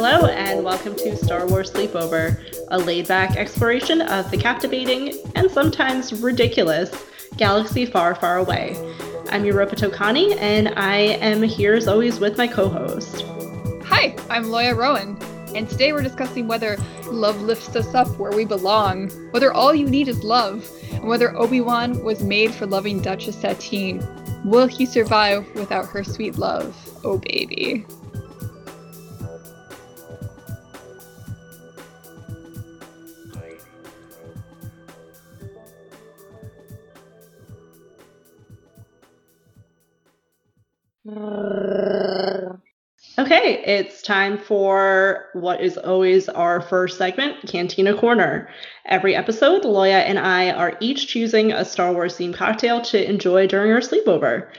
Hello, and welcome to Star Wars Sleepover, a laid back exploration of the captivating and sometimes ridiculous galaxy far, far away. I'm Europa Tokani, and I am here as always with my co host. Hi, I'm Loya Rowan, and today we're discussing whether love lifts us up where we belong, whether all you need is love, and whether Obi Wan was made for loving Duchess Satine. Will he survive without her sweet love? Oh, baby. Okay, it's time for what is always our first segment, Cantina Corner. Every episode, Loya and I are each choosing a Star Wars themed cocktail to enjoy during our sleepover.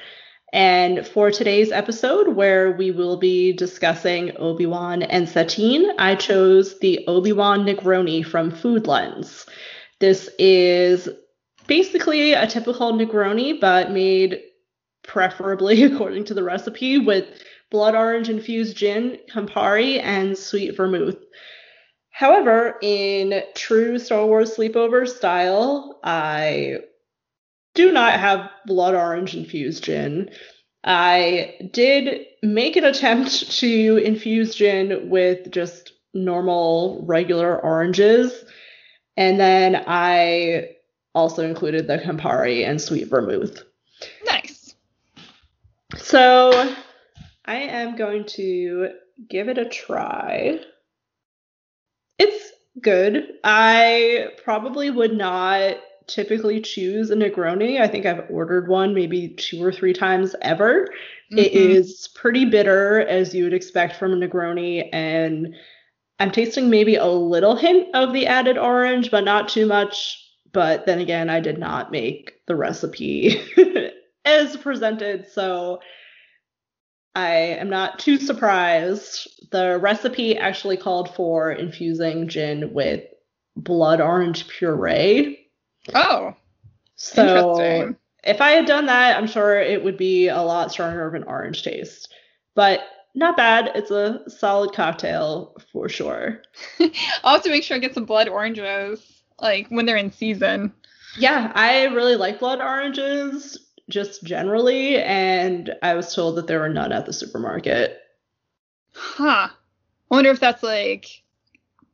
And for today's episode, where we will be discussing Obi Wan and Satine, I chose the Obi Wan Negroni from Food Lens. This is basically a typical Negroni, but made preferably according to the recipe with blood orange infused gin, Campari, and sweet vermouth. However, in true Star Wars sleepover style, I do not have blood orange infused gin. I did make an attempt to infuse gin with just normal, regular oranges. And then I also included the Campari and sweet vermouth. Nice. So I am going to give it a try. It's good. I probably would not typically choose a Negroni. I think I've ordered one maybe two or three times ever. Mm-hmm. It is pretty bitter, as you would expect from a Negroni, and I'm tasting maybe a little hint of the added orange, but not too much. But then again, I did not make the recipe as presented, so I am not too surprised. The recipe actually called for infusing gin with blood orange puree. Oh. So if I had done that, I'm sure it would be a lot stronger of an orange taste. But not bad. It's a solid cocktail for sure. I'll have to make sure I get some blood oranges, like when they're in season. Yeah, I really like blood oranges just generally, and I was told that there were none at the supermarket. Huh. I wonder if that's like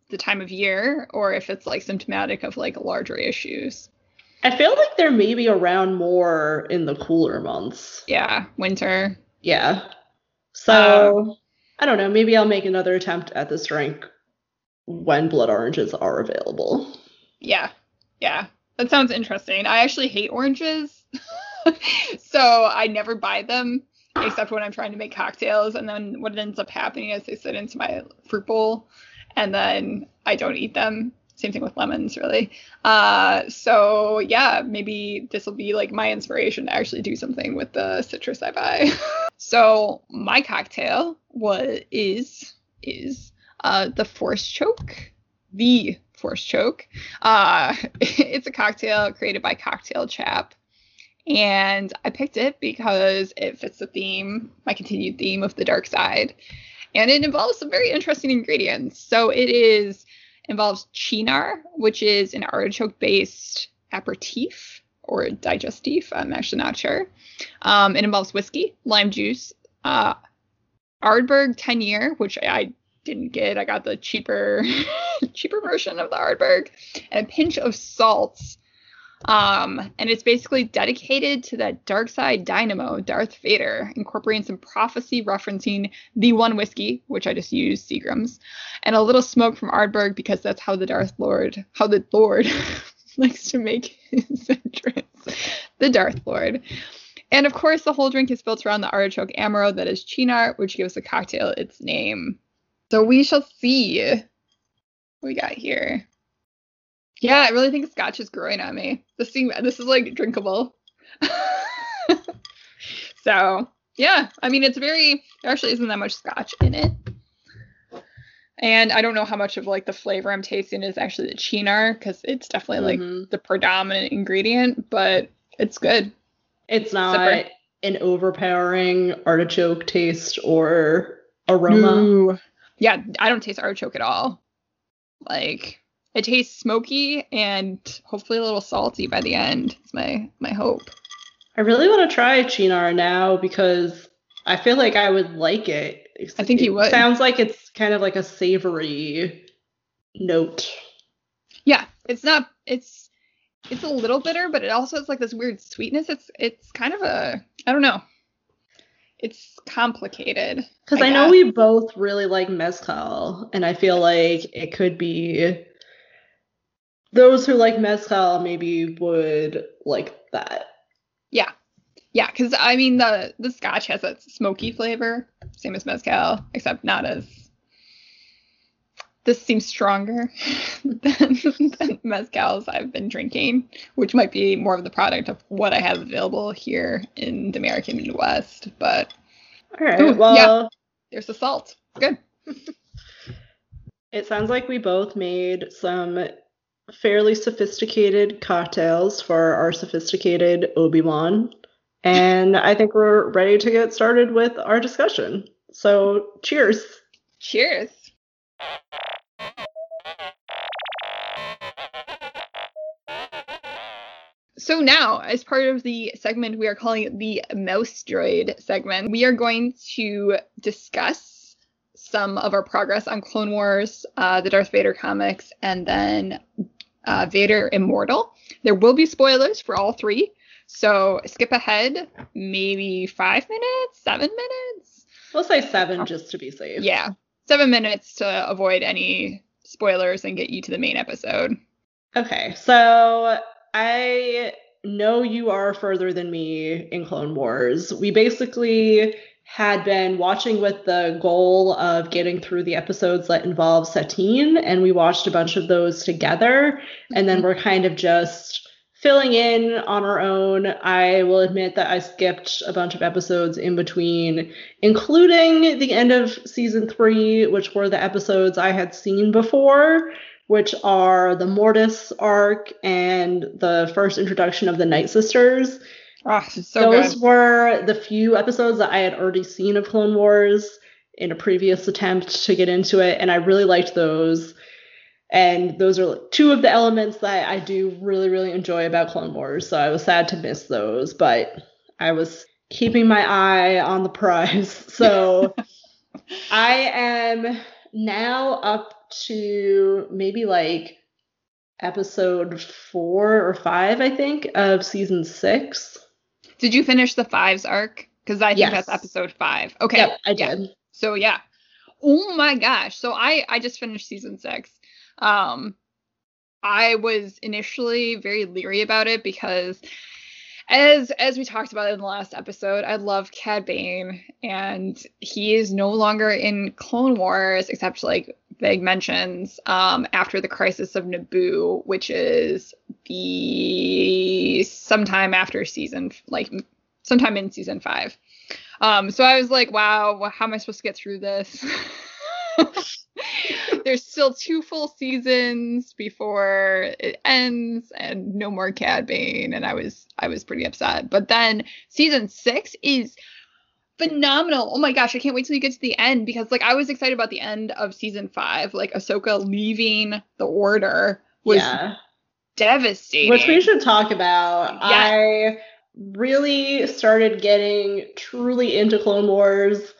the time of year or if it's like symptomatic of like larger issues. I feel like they're maybe around more in the cooler months. Yeah, winter. Yeah. So um, I don't know. Maybe I'll make another attempt at this drink when blood oranges are available. Yeah. Yeah. That sounds interesting. I actually hate oranges. so I never buy them except when I'm trying to make cocktails. And then what ends up happening is they sit into my fruit bowl and then I don't eat them. Same thing with lemons, really. Uh, so yeah, maybe this will be like my inspiration to actually do something with the citrus I buy. so my cocktail was is is uh, the force choke, the force choke. Uh, it's a cocktail created by Cocktail Chap and I picked it because it fits the theme, my continued theme of the dark side. And it involves some very interesting ingredients. So it is involves Cynar, which is an artichoke based aperitif or digestif. I'm actually not sure. Um, it involves whiskey, lime juice, uh, Ardbeg 10 year, which I didn't get. I got the cheaper cheaper version of the Ardbeg, and a pinch of salts um, and it's basically dedicated to that dark side dynamo, Darth Vader, incorporating some prophecy referencing the one whiskey, which I just used, Seagram's, and a little smoke from Ardbeg because that's how the Darth Lord, how the Lord likes to make his entrance. The Darth Lord. And of course, the whole drink is built around the artichoke amaro that is Cynar, which gives the cocktail its name. So we shall see what we got here. Yeah, I really think Scotch is growing on me. This thing, this is like drinkable. so yeah, I mean it's very. There actually isn't that much Scotch in it, and I don't know how much of like the flavor I'm tasting is actually the Cynar because it's definitely mm-hmm. like the predominant ingredient, but it's good. It's not an overpowering artichoke taste or aroma. yeah, I don't taste artichoke at all. Like it tastes smoky and hopefully a little salty by the end. It's my my hope. I really want to try Cynar now because I feel like I would like it. I think it you would. Sounds like it's kind of like a savory note. Yeah, it's not. It's it's a little bitter, but it also has like this weird sweetness. It's it's kind of a I don't know. It's complicated. Because I, I know we both really like mezcal, and I feel like it could be those who like mezcal maybe would like that. Yeah, yeah, because I mean the the Scotch has that smoky flavor, same as mezcal, except not as. This seems stronger than, than mezcals I've been drinking, which might be more of the product of what I have available here in the American Midwest. But all right, ooh, well, yeah, there's the salt. Good. it sounds like we both made some fairly sophisticated cocktails for our sophisticated Obi Wan. And I think we're ready to get started with our discussion. So, cheers. Cheers. So now, as part of the segment we are calling the Mouse Droid segment, we are going to discuss some of our progress on Clone Wars, uh, the Darth Vader comics, and then uh, Vader Immortal. There will be spoilers for all three, so skip ahead maybe five minutes, seven minutes. We'll say seven just to be safe. Yeah, seven minutes to avoid any spoilers and get you to the main episode. Okay, so I know you are further than me in Clone Wars. We basically had been watching with the goal of getting through the episodes that involve Satine, and we watched a bunch of those together. And then mm-hmm. we're kind of just filling in on our own. I will admit that I skipped a bunch of episodes in between, including the end of season three, which were the episodes I had seen before, which are the Mortis arc and the first introduction of the Night Sisters. Oh, so Those good. were the few episodes that I had already seen of Clone Wars in a previous attempt to get into it, and I really liked those. And those are two of the elements that I do really, really enjoy about Clone Wars. So I was sad to miss those, but I was keeping my eye on the prize. So I am now up to maybe like episode four or five, I think, of season six. Did you finish the fives arc? Because I think yes. that's episode five. Okay. Yep, I did. Yeah. So yeah. Oh my gosh. So I I just finished season six. Um I was initially very leery about it because as as we talked about in the last episode, I love Cad Bane and he is no longer in Clone Wars except like vague mentions um, after the crisis of Naboo, which is the sometime after season like sometime in season five. Um, so I was like, wow, how am I supposed to get through this? There's still two full seasons before it ends and no more Cad Bane and I was I was pretty upset. But then season 6 is phenomenal. Oh my gosh, I can't wait till you get to the end because like I was excited about the end of season 5, like Ahsoka leaving the order was yeah. devastating. Which we should talk about. I really started getting truly into Clone Wars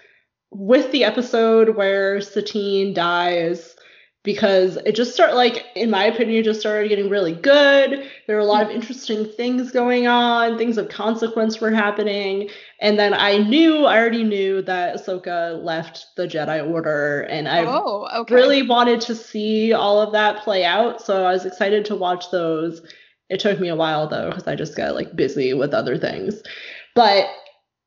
with the episode where Satine dies because it just started like in my opinion it just started getting really good there were a lot of mm. interesting things going on things of consequence were happening and then i knew i already knew that ahsoka left the jedi order and i oh, okay. really wanted to see all of that play out so i was excited to watch those it took me a while though because i just got like busy with other things but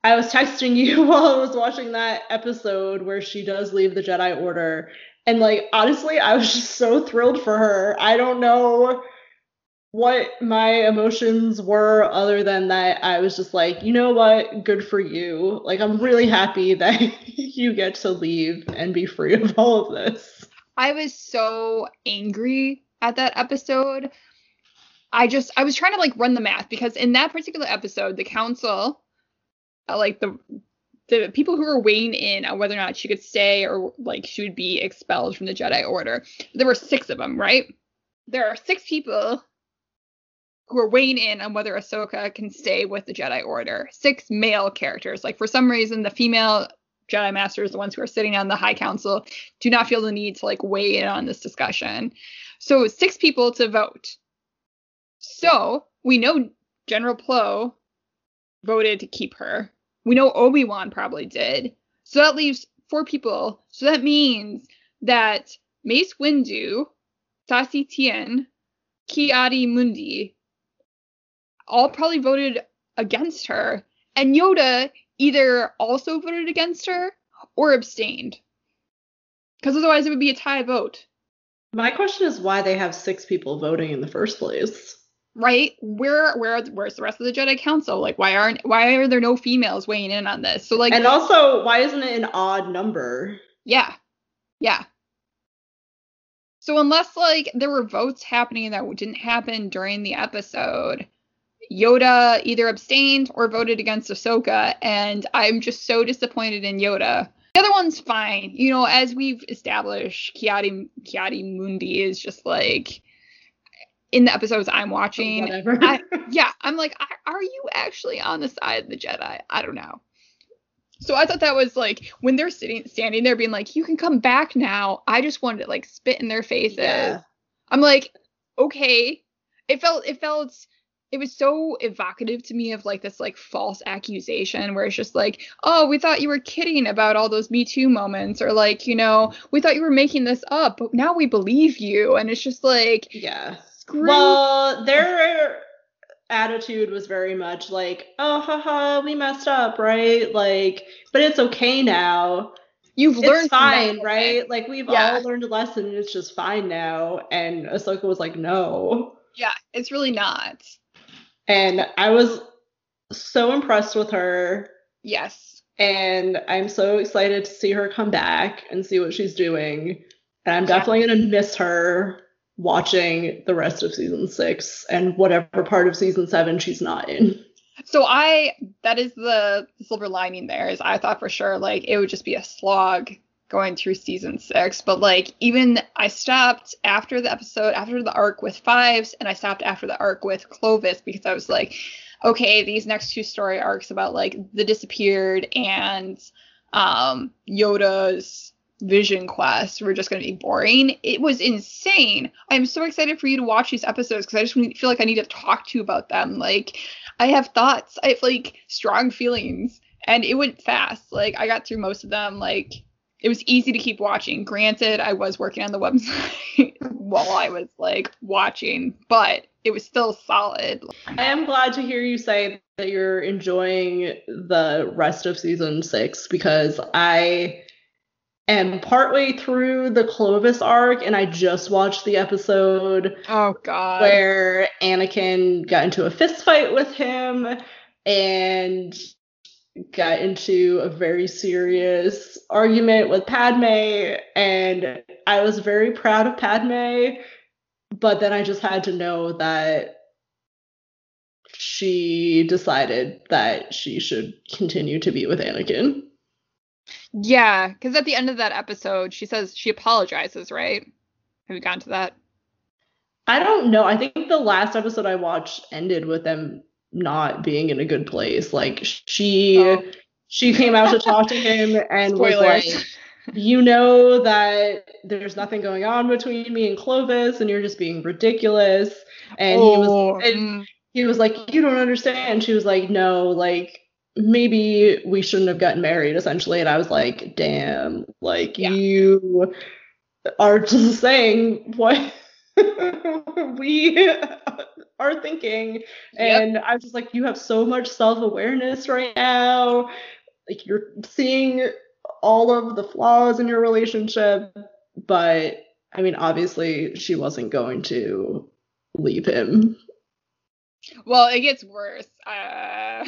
I was texting you while I was watching that episode where she does leave the Jedi Order. And like honestly, I was just so thrilled for her. I don't know what my emotions were other than that I was just like, you know what? Good for you. Like I'm really happy that you get to leave and be free of all of this. I was so angry at that episode. I just I was trying to like run the math because in that particular episode, the council uh, like the the people who were weighing in on whether or not she could stay or like she would be expelled from the Jedi Order. There were six of them, right? There are six people who are weighing in on whether Ahsoka can stay with the Jedi Order. Six male characters. Like for some reason, the female Jedi Masters, the ones who are sitting on the High Council, do not feel the need to like weigh in on this discussion. So six people to vote. So we know General Plo voted to keep her. We know Obi Wan probably did. So that leaves four people. So that means that Mace Windu, Saesee Tiin, Ki-Adi-Mundi all probably voted against her. And Yoda either also voted against her or abstained. Because otherwise it would be a tie vote. My question is why they have six people voting in the first place. Right? Where where where's the rest of the Jedi Council? Like why aren't why are there no females weighing in on this? So like And also, why isn't it an odd number? Yeah. Yeah. So unless like there were votes happening that didn't happen during the episode, Yoda either abstained or voted against Ahsoka, and I'm just so disappointed in Yoda. The other one's fine. You know, as we've established, Kiadi Ki-Adi-Mundi is just like in the episodes I'm watching. Whatever. I, yeah, I'm like, are you actually on the side of the Jedi? I don't know. So I thought that was like when they're sitting standing there being like, you can come back now. I just wanted to like spit in their faces. Yeah. I'm like, okay. It felt it felt it was so evocative to me of like this like false accusation where it's just like, oh, we thought you were kidding about all those Me Too moments, or like, you know, we thought you were making this up, but now we believe you. And it's just like, Yeah. screw Well, their attitude was very much like, oh, haha, we messed up, right? Like, but it's okay now. you've learned It's fine, moment." right? Like, we've Yeah. all learned a lesson and it's just fine now. And Ahsoka was like, no. Yeah, it's really not. And I was so impressed with her. Yes. And I'm so excited to see her come back and see what she's doing. And I'm Yeah. definitely going to miss her watching the rest of season six and whatever part of season seven she's not in. So I that is the silver lining there is I thought for sure like it would just be a slog going through season six. But like even I stopped after the episode, after the arc with Fives, and I stopped after the arc with Clovis because I was like, okay, these next two story arcs about like the disappeared and um Yoda's vision quest were just going to be boring. It was insane. I'm so excited for you to watch these episodes because I just feel like I need to talk to you about them. Like I have thoughts. I have like strong feelings, and it went fast. Like I got through most of them. Like it was easy to keep watching. Granted, I was working on the website while I was like watching, but it was still solid. I am glad to hear you say that you're enjoying the rest of season six because I am partway through the Clovis arc and I just watched the episode Oh God. where Anakin got into a fist fight with him and got into a very serious argument with Padme and I was very proud of Padme but then I just had to know that she decided that she should continue to be with Anakin. Yeah, because at the end of that episode, she says she apologizes, right? Have you gotten to that? I don't know. I think the last episode I watched ended with them not being in a good place. Like she Oh. she came out to talk to him and was like, "You know that there's nothing going on between me and Clovis, and you're just being ridiculous." And he was Oh, and mm. he was like, "You don't understand." She was like, "No, like maybe we shouldn't have gotten married." Essentially, and I was like, "Damn, like Yeah. you are just saying what we are thinking." Yep. And I was just like, "You have so much self awareness right now. Like you're seeing all of the flaws in your relationship, but." I mean, obviously, she wasn't going to leave him Well, it gets worse. Uh,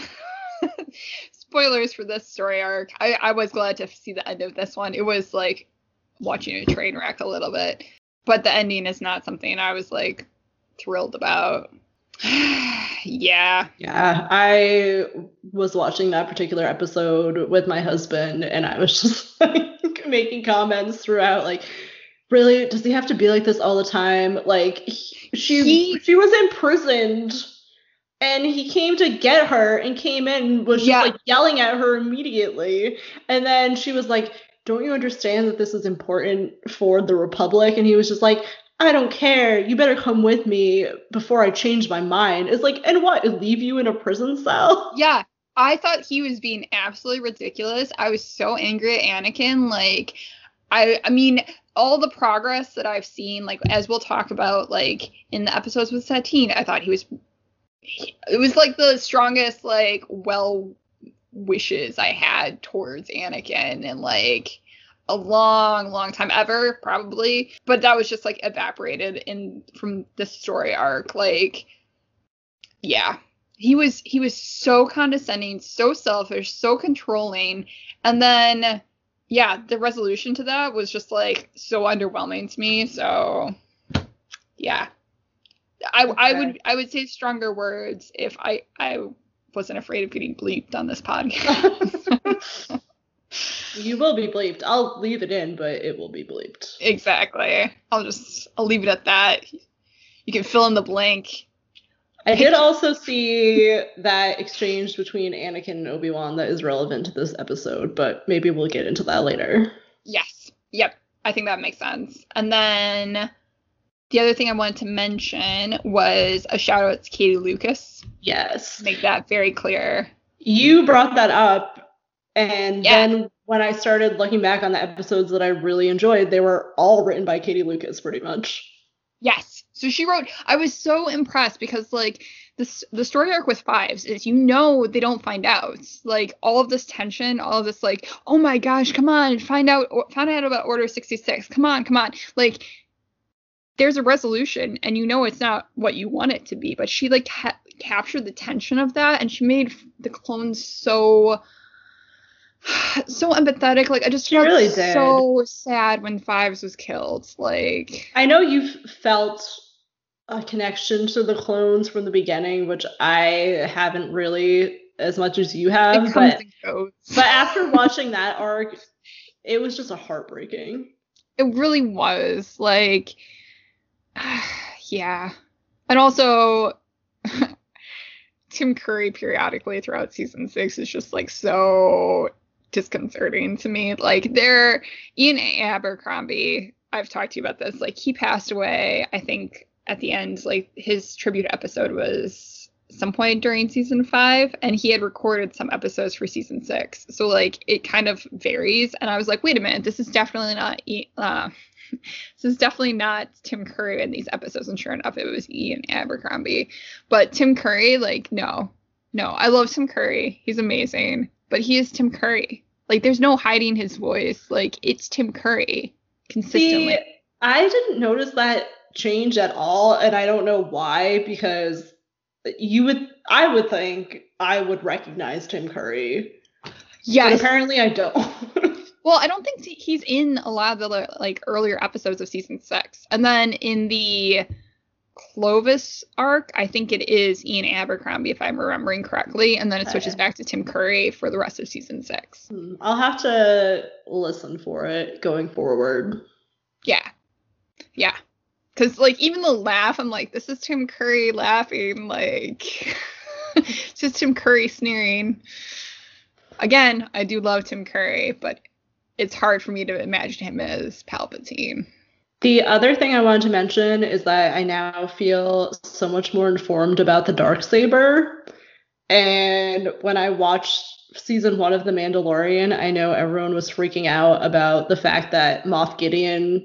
spoilers for this story arc. I, I was glad to see the end of this one. It was like watching a train wreck a little bit, but the ending is not something I was like thrilled about. yeah. Yeah. I was watching that particular episode with my husband and I was just like making comments throughout like really does he have to be like this all the time? Like he, she he, she was imprisoned and he came to get her and came in was just yeah. like yelling at her immediately and then she was like don't you understand that this is important for the republic and he was just like I don't care. You better come with me before I change my mind. It's like, and what? Leave you in a prison cell? Yeah. I thought he was being absolutely ridiculous. I was so angry at Anakin. Like, I I mean, all the progress that I've seen, like as we'll talk about, like in the episodes with Satine, I thought he was it was like the strongest like well wishes I had towards Anakin and like a long, long time ever, probably. But that was just like evaporated in from the story arc. Like, yeah, he was he was so condescending, so selfish, so controlling, and then yeah, the resolution to that was just like so underwhelming to me. So yeah, I okay. I would I would say stronger words if I I wasn't afraid of getting bleeped on this podcast. you will be bleeped. I'll leave it in, but it will be bleeped. Exactly. I'll just I'll leave it at that. You can fill in the blank. I did also see that exchange between Anakin and Obi-Wan that is relevant to this episode, but maybe we'll get into that later. Yes. Yep. I think that makes sense. And then the other thing I wanted to mention was a shout out to Katie Lucas. Yes. Make that very clear. You brought that up. And yeah. then when I started looking back on the episodes that I really enjoyed, they were all written by Katie Lucas pretty much. Yes. So she wrote I was so impressed because like this the story arc with fives is you know they don't find out. Like all of this tension, all of this like, oh my gosh, come on, find out find out about Order 66. Come on, come on. Like there's a resolution and you know it's not what you want it to be but she like ha- captured the tension of that and she made the clones so so empathetic. Like i just she felt really did. so sad when fives was killed like i know you've felt a connection to the clones from the beginning which i haven't really as much as you have but, but after watching that arc it was just a heartbreaking. It really was like yeah. And also Tim Curry periodically throughout season six is just like so disconcerting to me. Like there Ian Abercrombie, I've talked to you about this, like he passed away, I think at the end, like his tribute episode was some point during season five and he had recorded some episodes for season six so like it kind of varies and i was like wait a minute this is definitely not uh, this is definitely not Tim Curry in these episodes, and sure enough, it was Ian Abercrombie. But Tim Curry, like, no, no, I love Tim Curry. He's amazing, but he is Tim Curry. Like, there's no hiding his voice. Like, it's Tim Curry consistently. See, I didn't notice that change at all, and I don't know why because you would, I would think I would recognize Tim Curry. Yeah. Apparently, I don't. Well, I don't think he's in a lot of the like earlier episodes of season six, and then in the Clovis arc, I think it is Ian Abercrombie, if I'm remembering correctly, and then it switches back to Tim Curry for the rest of season six. Hmm, I'll have to listen for it going forward. Yeah, yeah, because like even the laugh, I'm like, this is Tim Curry laughing, like it's just Tim Curry sneering. Again, I do love Tim Curry, but it's hard for me to imagine him as Palpatine. The other thing I wanted to mention is that I now feel so much more informed about the dark saber. And when I watched season one of The Mandalorian, I know everyone was freaking out about the fact that Moff Gideon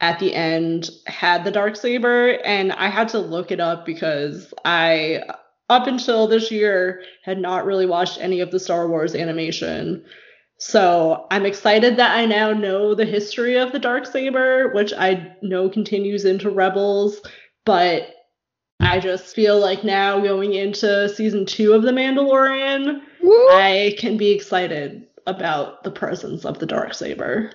at the end had the dark saber, and I had to look it up because I up until this year had not really watched any of the Star Wars animation. So I'm excited that I now know the history of the dark saber, which I know continues into Rebels, but I just feel like now going into season two of The Mandalorian, Woo! I can be excited about the presence of the dark saber.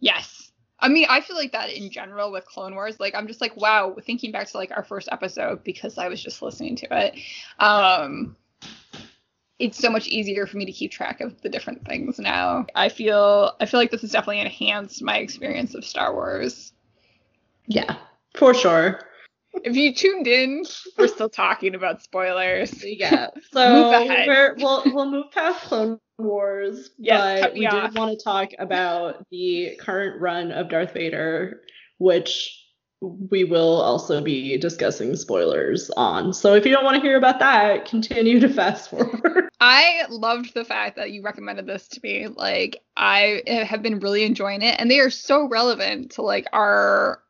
Yes, I mean, I feel like that in general with Clone Wars. Like, I'm just like, wow, thinking back to like our first episode because I was just listening to it. Um, it's so much easier for me to keep track of the different things now. I feel I feel like this has definitely enhanced my experience of Star Wars. Yeah, for sure. If you tuned in, we're still talking about spoilers. Yeah. So we're, we'll we'll move past Clone Wars, yes, but we off. did want to talk about the current run of Darth Vader, which we will also be discussing spoilers on. So if you don't want to hear about that, continue to fast forward. I loved the fact that you recommended this to me. Like I have been really enjoying it and they are so relevant to like our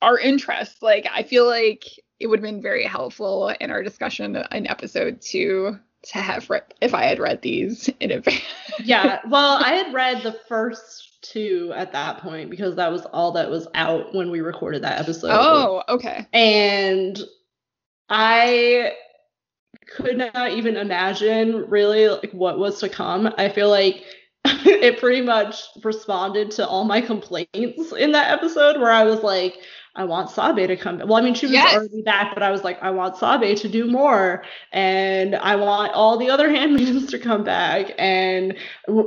our interests. Like I feel like it would have been very helpful in our discussion in episode 2 to have read if I had read these in advance. yeah, well, I had read the first two at that point because that was all that was out when we recorded that episode. Oh, okay. And I could not even imagine really like what was to come. I feel like it pretty much responded to all my complaints in that episode where I was like, I want Sabe to come. Back. Well, I mean, she was yes. already back, but I was like, I want Sabe to do more, and I want all the other handmaidens to come back. And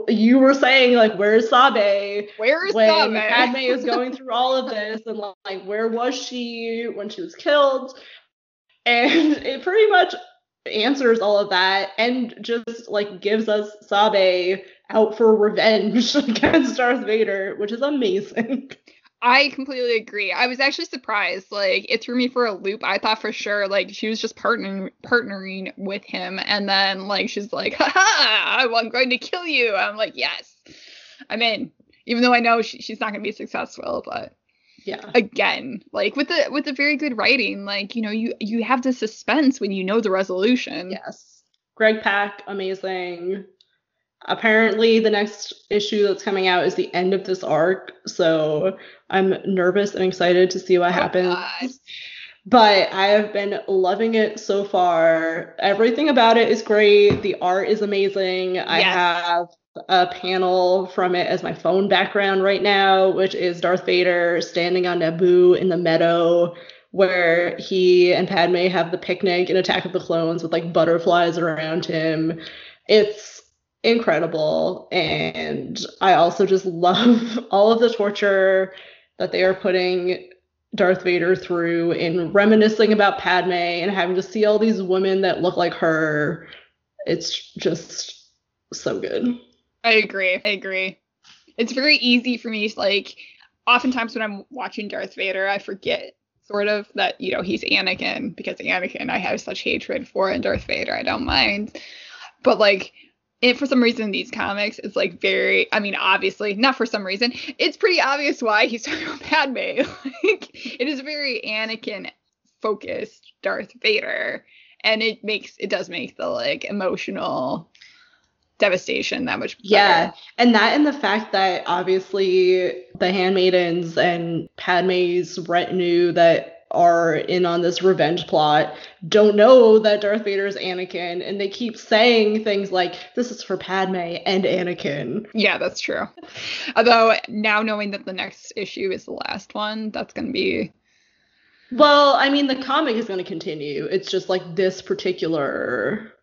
you were saying like, where's Sabe? Where is when Sabe? Padme is going through all of this, and like, where was she when she was killed? And it pretty much answers all of that, and just like gives us Sabe out for revenge against Darth Vader, which is amazing. I completely agree. I was actually surprised. Like it threw me for a loop. I thought for sure like she was just partnering partnering with him, and then like she's like, "Ha ha! I'm going to kill you." I'm like, "Yes, I'm in." Even though I know she, she's not going to be successful, but yeah. Again, like with the with the very good writing, like you know you you have the suspense when you know the resolution. Yes. Greg Pak, amazing apparently the next issue that's coming out is the end of this arc so i'm nervous and excited to see what oh, happens. God. but i have been loving it so far. Everything about it is great. The art is amazing. Yes. i have a panel from it as my phone background right now which is darth vader standing on naboo in the meadow where he and padme have the picnic in attack of the clones with like butterflies around him. It's incredible. And I also just love all of the torture that they are putting Darth Vader through in reminiscing about Padme and having to see all these women that look like her. It's just so good. I agree. I agree. It's very easy for me like oftentimes when I'm watching Darth Vader, I forget sort of that, you know, he's Anakin because Anakin I have such hatred for and Darth Vader I don't mind. But like and for some reason these comics it's like very i mean obviously not for some reason it's pretty obvious why he's talking about padme like it is very anakin focused darth vader and it makes it does make the like emotional devastation that much better. yeah and that and the fact that obviously the handmaidens and padme's retinue that are in on this revenge plot don't know that Darth Vader is Anakin, and they keep saying things like, "This is for Padme and Anakin." Yeah, that's true. Although now knowing that the next issue is the last one, that's going to be. Well, I mean, the comic is going to continue. It's just like this particular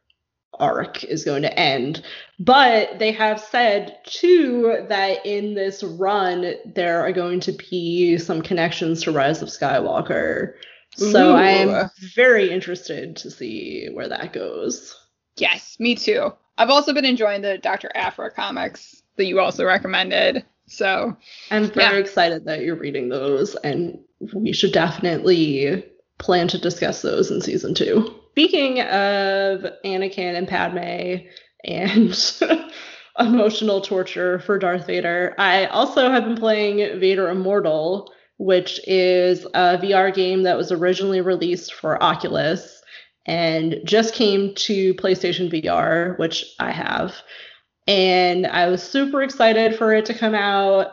arc is going to end. But they have said too that in this run there are going to be some connections to Rise of Skywalker. So I am very interested to see where that goes. Yes, me too. I've also been enjoying the Dr. Aphra comics that you also recommended. So I'm very yeah. excited that you're reading those and we should definitely plan to discuss those in season two. Speaking of Anakin and Padme and emotional torture for Darth Vader, I also have been playing Vader Immortal, which is a VR game that was originally released for Oculus and just came to PlayStation VR, which I have. And I was super excited for it to come out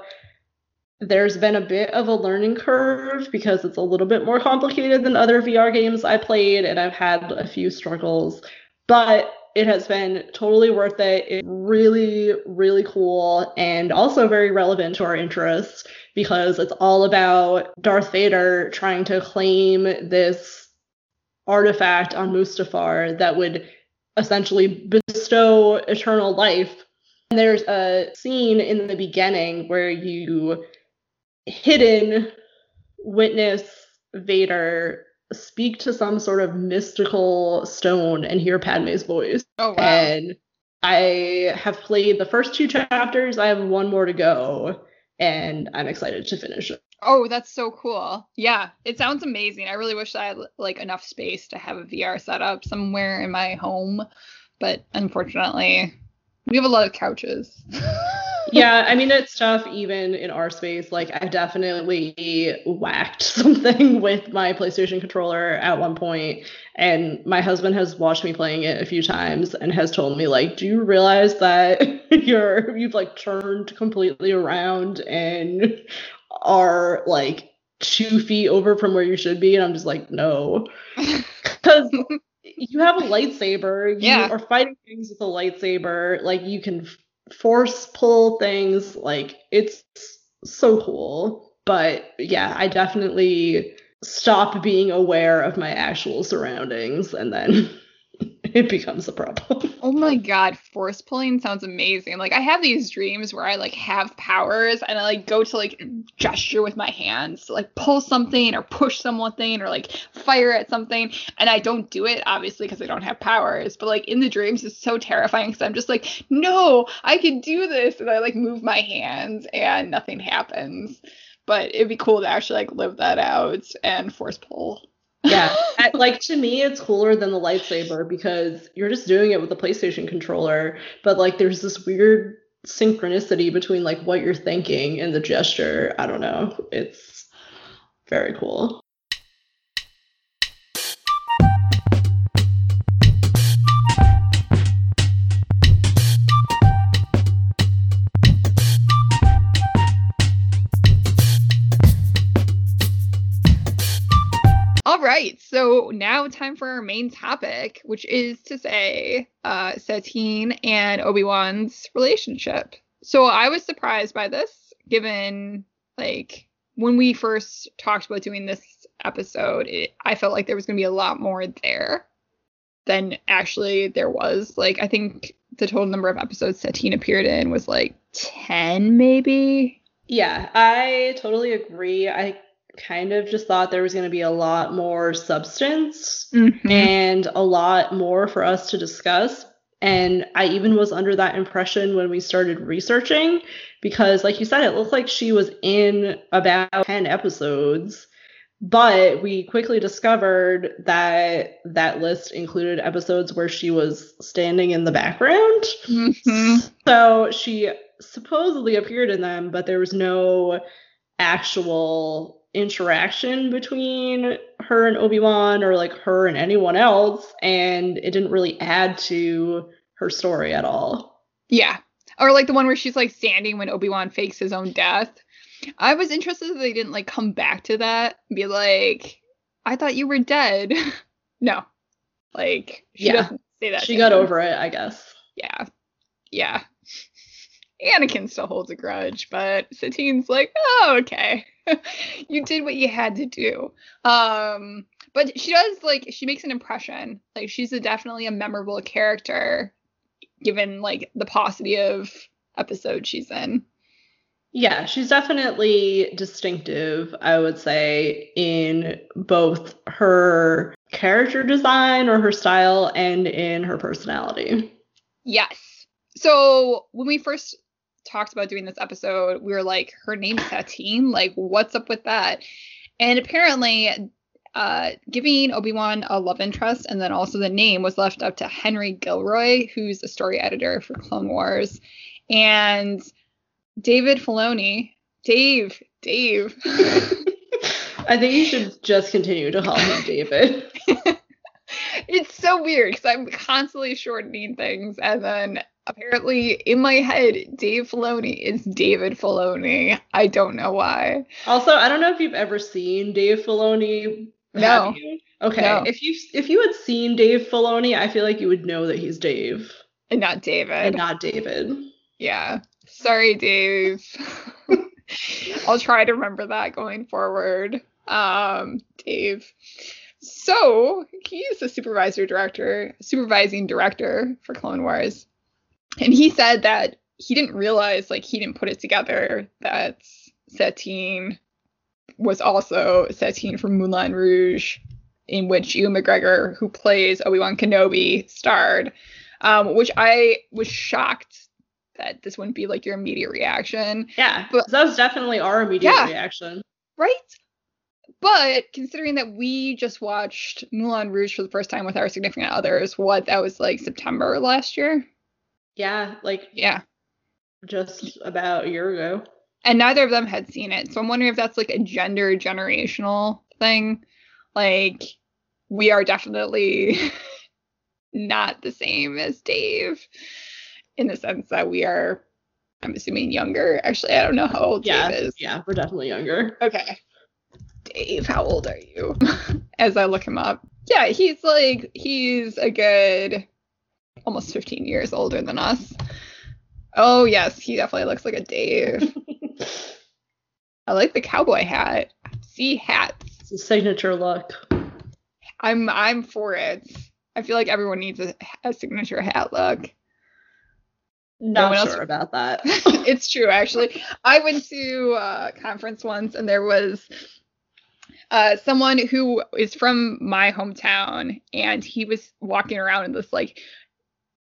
there's been a bit of a learning curve because it's a little bit more complicated than other VR games I played, and I've had a few struggles. But it has been totally worth it. It's really, really cool and also very relevant to our interests because it's all about Darth Vader trying to claim this artifact on Mustafar that would essentially bestow eternal life. And there's a scene in the beginning where you hidden witness Vader speak to some sort of mystical stone and hear Padme's voice. Oh wow. And I have played the first two chapters. I have one more to go, and I'm excited to finish it. Oh, that's so cool. Yeah, it sounds amazing. I really wish I had like enough space to have a VR setup somewhere in my home, but unfortunately, we have a lot of couches. yeah, I mean it's tough even in our space. Like I definitely whacked something with my PlayStation controller at one point, and my husband has watched me playing it a few times and has told me like, "Do you realize that you're you've like turned completely around and are like two feet over from where you should be?" And I'm just like, "No," because you have a lightsaber. You Yeah. are fighting things with a lightsaber. Like you can force pull things. Like it's so cool. But yeah, I definitely stop being aware of my actual surroundings and then it becomes a problem. Oh my god, force pulling sounds amazing. Like I have these dreams where I like have powers and I like go to like gesture with my hands to like pull something or push something or like fire at something and I don't do it obviously because I don't have powers. But like in the dreams it's so terrifying because I'm just like, no, I can do this and I like move my hands and nothing happens. But it'd be cool to actually like live that out and force pull. Yeah. I- like to me it's cooler than the lightsaber because you're just doing it with the PlayStation controller, but like there's this weird synchronicity between like what you're thinking and the gesture. I don't know. It's very cool. Right, so now time for our main topic, which is to say, uh, Satine and Obi Wan's relationship. So I was surprised by this, given like when we first talked about doing this episode, it, I felt like there was going to be a lot more there than actually there was. Like I think the total number of episodes Satine appeared in was like ten, maybe. Yeah, I totally agree. I kind of just thought there was going to be a lot more substance Mm-hmm. and a lot more for us to discuss. And I even was under that impression when we started researching because, like you said, it looked like she was in about 10 episodes. But we quickly discovered that that list included episodes where she was standing in the background. Mhm. So she supposedly appeared in them, but there was no actual interaction between her and Obi-Wan or like her and anyone else and it didn't really add to her story at all. Yeah. Or like the one where she's like standing when Obi-Wan fakes his own death. I was interested that they didn't like come back to that and be like, I thought you were dead. no. Like she Yeah. doesn't say that. She got over it, I guess. Yeah. Yeah. Anakin still holds a grudge, but Satine's like, oh, okay. you did what you had to do. Um, but she does like she makes an impression. Like she's a, definitely a memorable character, given like the paucity of episode she's in. Yeah, she's definitely distinctive, I would say, in both her character design or her style and in her personality. Yes. So when we first talked about doing this episode, we were like, her name's Satine. Like, what's up with that? And apparently, uh, giving Obi Wan a love interest and then also the name was left up to Henry Gilroy, who's a story editor for Clone Wars, and David Filoni. Dave, Dave. I think you should just continue to call him David. it's so weird because I'm constantly shortening things, and then apparently in my head, Dave Filoni is David Filoni. I don't know why. Also, I don't know if you've ever seen Dave Filoni. No. Okay. No. If you if you had seen Dave Filoni, I feel like you would know that he's Dave And not David. and not David. Yeah. Sorry, Dave. I'll try to remember that going forward. Um, Dave. So he's the supervisor director, supervising director for Clone Wars. And he said that he didn't realize, like, he didn't put it together that Satine was also Satine from Moulin Rouge, in which Ewan McGregor, who plays Obi Wan Kenobi, starred. Um, which I was shocked that this wouldn't be like your immediate reaction, Yeah. But- that was definitely our immediate Yeah. reaction. right? But considering that we just watched Moulin Rouge for the first time with our significant others, what that was like September last year? Yeah, like Yeah. just about a year ago. And neither of them had seen it. So I'm wondering if that's like a gender generational thing. Like, we are definitely not the same as Dave in the sense that we are, I'm assuming, younger. Actually, I don't know how old Yeah. Dave is. Yeah, we're definitely younger. Okay. Dave, how old are you? As I look him up. Yeah, he's like, he's a good almost 15 years older than us. Oh, yes, he definitely looks like a Dave. I like the cowboy hat. See hats. It's a signature look. I'm I'm for it. I feel like everyone needs a, a signature hat look. Not one else- sure about that. it's true, actually. I went to a conference once, and there was uh, someone who is from my hometown, and he was walking around in this like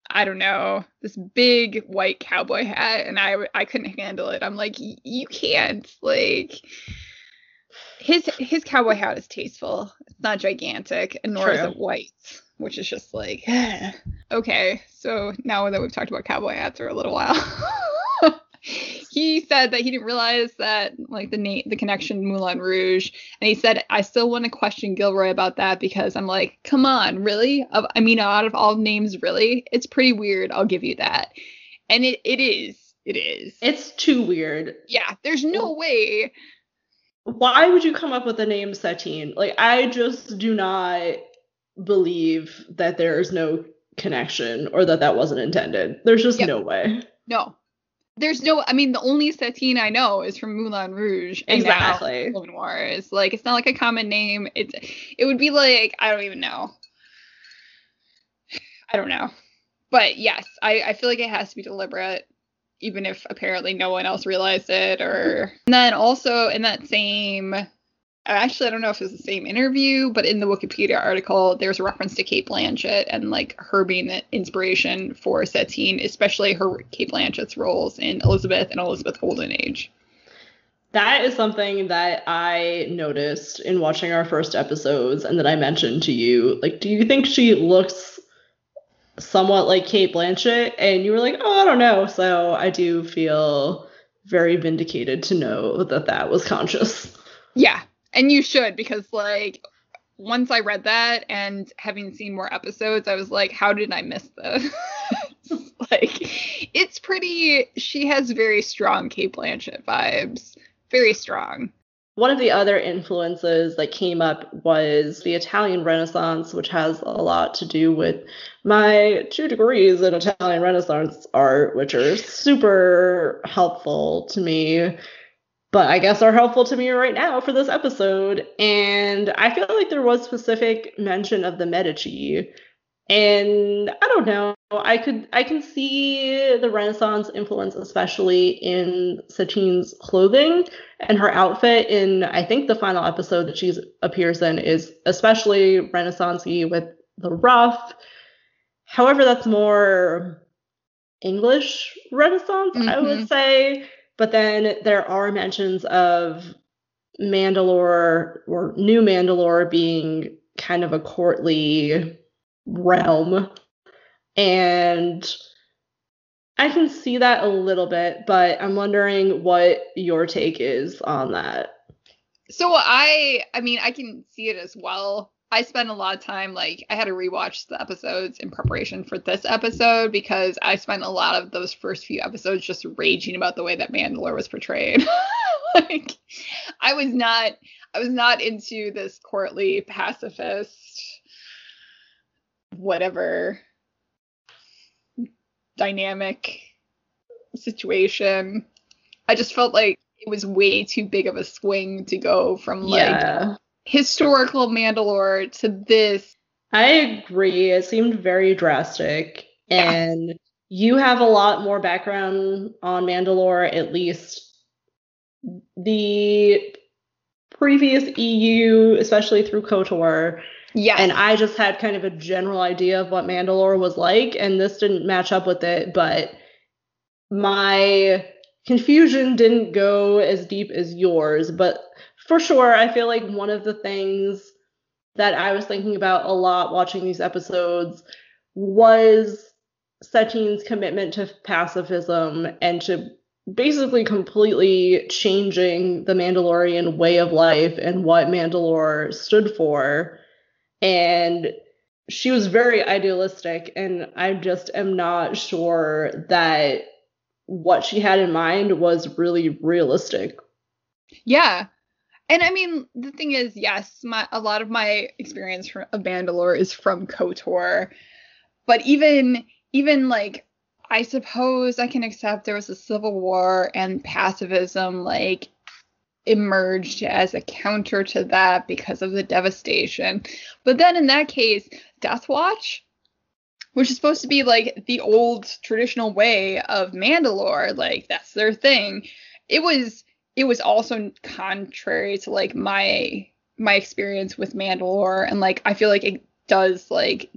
I don't know, this big white cowboy hat, and I I couldn't handle it. I'm like, "Y- you can't like. His his cowboy hat is tasteful. It's not gigantic, and nor is it white, which is just like okay. So now that we've talked about cowboy hats for a little while, he said that he didn't realize that like the name the connection Moulin Rouge, and he said I still want to question Gilroy about that because I'm like, come on, really? Of I mean, out of all names, really, it's pretty weird. I'll give you that, and it it is. It is. It's too weird. yeah, there's no way. Why would you come up with the name Satine? Like, I just do not believe that there is no connection or that that wasn't intended. There's just Yep. no way. No. There's no I mean the only Satine I know is from Moulin Rouge. and Exactly. Clone Wars. Like it's not like a common name. It's it would be like I don't even know. I don't know. But yes, I, I feel like it has to be deliberate, even if apparently no one else realized it or and then also in that same actually I don't know if it's the same interview, but in the Wikipedia article there's a reference to Cate Blanchett and like her being the inspiration for Satine, especially her Cate Blanchett's roles in Elizabeth and Elizabeth Golden Age. That is something that I noticed in watching our first episodes and that I mentioned to you. Like, do you think she looks somewhat like Cate Blanchett? And you were like, oh, I don't know. So I do feel very vindicated to know that that was conscious. Yeah, and you should because like once I read that and having seen more episodes, I was like, how did I miss this? like, it's pretty. She has very strong Cate Blanchett vibes. Very strong. One of the other influences that came up was the Italian Renaissance, which has a lot to do with my two degrees in Italian Renaissance art, which are super helpful to me, but I guess are helpful to me right now for this episode. And I feel like there was specific mention of the Medici. And I don't know. I could I can see the Renaissance influence, especially in Satine's clothing and her outfit in I think the final episode that she appears in is especially Renaissancey with the ruff. However, that's more English Renaissance, I would mm-hmm. say. But then there are mentions of Mandalore or New Mandalore being kind of a courtly realm. And I can see that a little bit, but I'm wondering what your take is on that. So I, I mean, I can see it as well. I spent a lot of time like I had to rewatch the episodes in preparation for this episode because I spent a lot of those first few episodes just raging about the way that Mandalore was portrayed. like I was not I was not into this courtly pacifist whatever dynamic situation. I just felt like it was way too big of a swing to go from like Yeah. Historical Mandalore to this. I agree. It seemed very drastic. Yeah. And you have a lot more background on Mandalore, at least the previous EU, especially through KOTOR. Yes. And I just had kind of a general idea of what Mandalore was like, and this didn't match up with it, but my confusion didn't go as deep as yours. But for sure, I feel like one of the things that I was thinking about a lot watching these episodes was Satine's commitment to pacifism and to basically completely changing the Mandalorian way of life and what Mandalore stood for. And she was very idealistic, and I just am not sure that what she had in mind was really realistic. Yeah. And I mean, the thing is, yes, my a lot of my experience from, of Mandalore is from KOTOR, but even even like I suppose I can accept there was a civil war and pacifism like emerged as a counter to that because of the devastation. But then in that case, Death Watch, which is supposed to be like the old traditional way of Mandalore, like that's their thing. It was it was also contrary to like my my experience with Mandalore and like I feel like it does like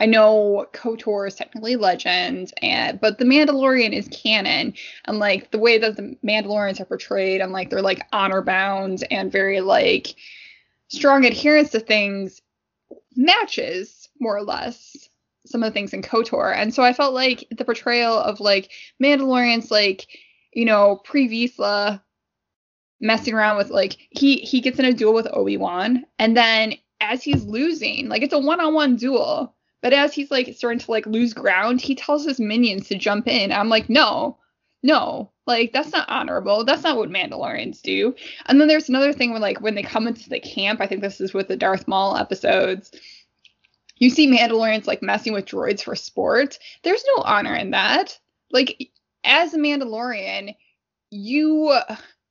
I know KOTOR is technically legend, and but the Mandalorian is canon, and like the way that the Mandalorians are portrayed, and like they're like honor bound and very like strong adherence to things matches more or less some of the things in KOTOR, and so I felt like the portrayal of like Mandalorians, like you know Pre Vizsla messing around with like he he gets in a duel with Obi Wan, and then as he's losing, like it's a one on one duel but as he's like starting to like lose ground, he tells his minions to jump in. I'm like, no, no, like that's not honorable. That's not what Mandalorians do. And then there's another thing when like when they come into the camp, I think this is with the Darth Maul episodes. You see Mandalorians like messing with droids for sport. There's no honor in that. Like as a Mandalorian, you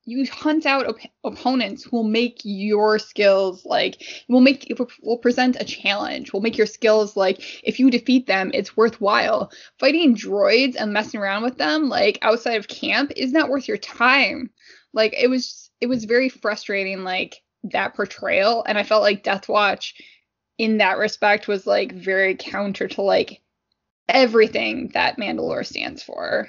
you hunt out op- opponents who will make your skills like will make will present a challenge will make your skills like if you defeat them it's worthwhile. Fighting droids and messing around with them like outside of camp is not worth your time. Like it was it was very frustrating like that portrayal and i felt like death watch in that respect was like very counter to like everything that mandalore stands for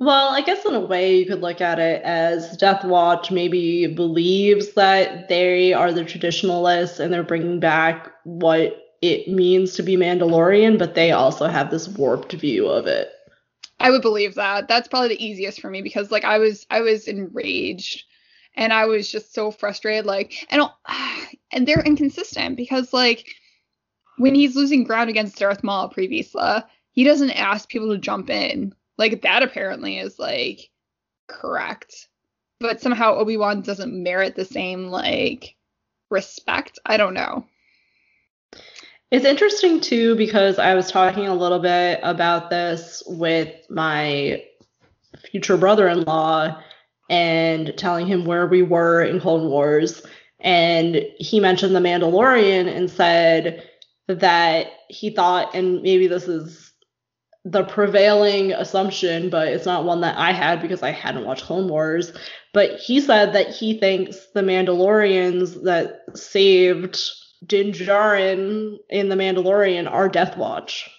Well, I guess in a way you could look at it as Death Watch maybe believes that they are the traditionalists and they're bringing back what it means to be Mandalorian, but they also have this warped view of it. I would believe that. That's probably the easiest for me because like I was I was enraged and I was just so frustrated like and and they're inconsistent because like when he's losing ground against Darth Maul previously, he doesn't ask people to jump in. Like that apparently is like correct. But somehow Obi-Wan doesn't merit the same like respect. I don't know. It's interesting too because I was talking a little bit about this with my future brother in law and telling him where we were in Clone Wars. And he mentioned The Mandalorian and said that he thought, and maybe this is the prevailing assumption, but it's not one that I had because I hadn't watched Clone Wars. But he said that he thinks the Mandalorians that saved Din Djarin in The Mandalorian are Death Watch.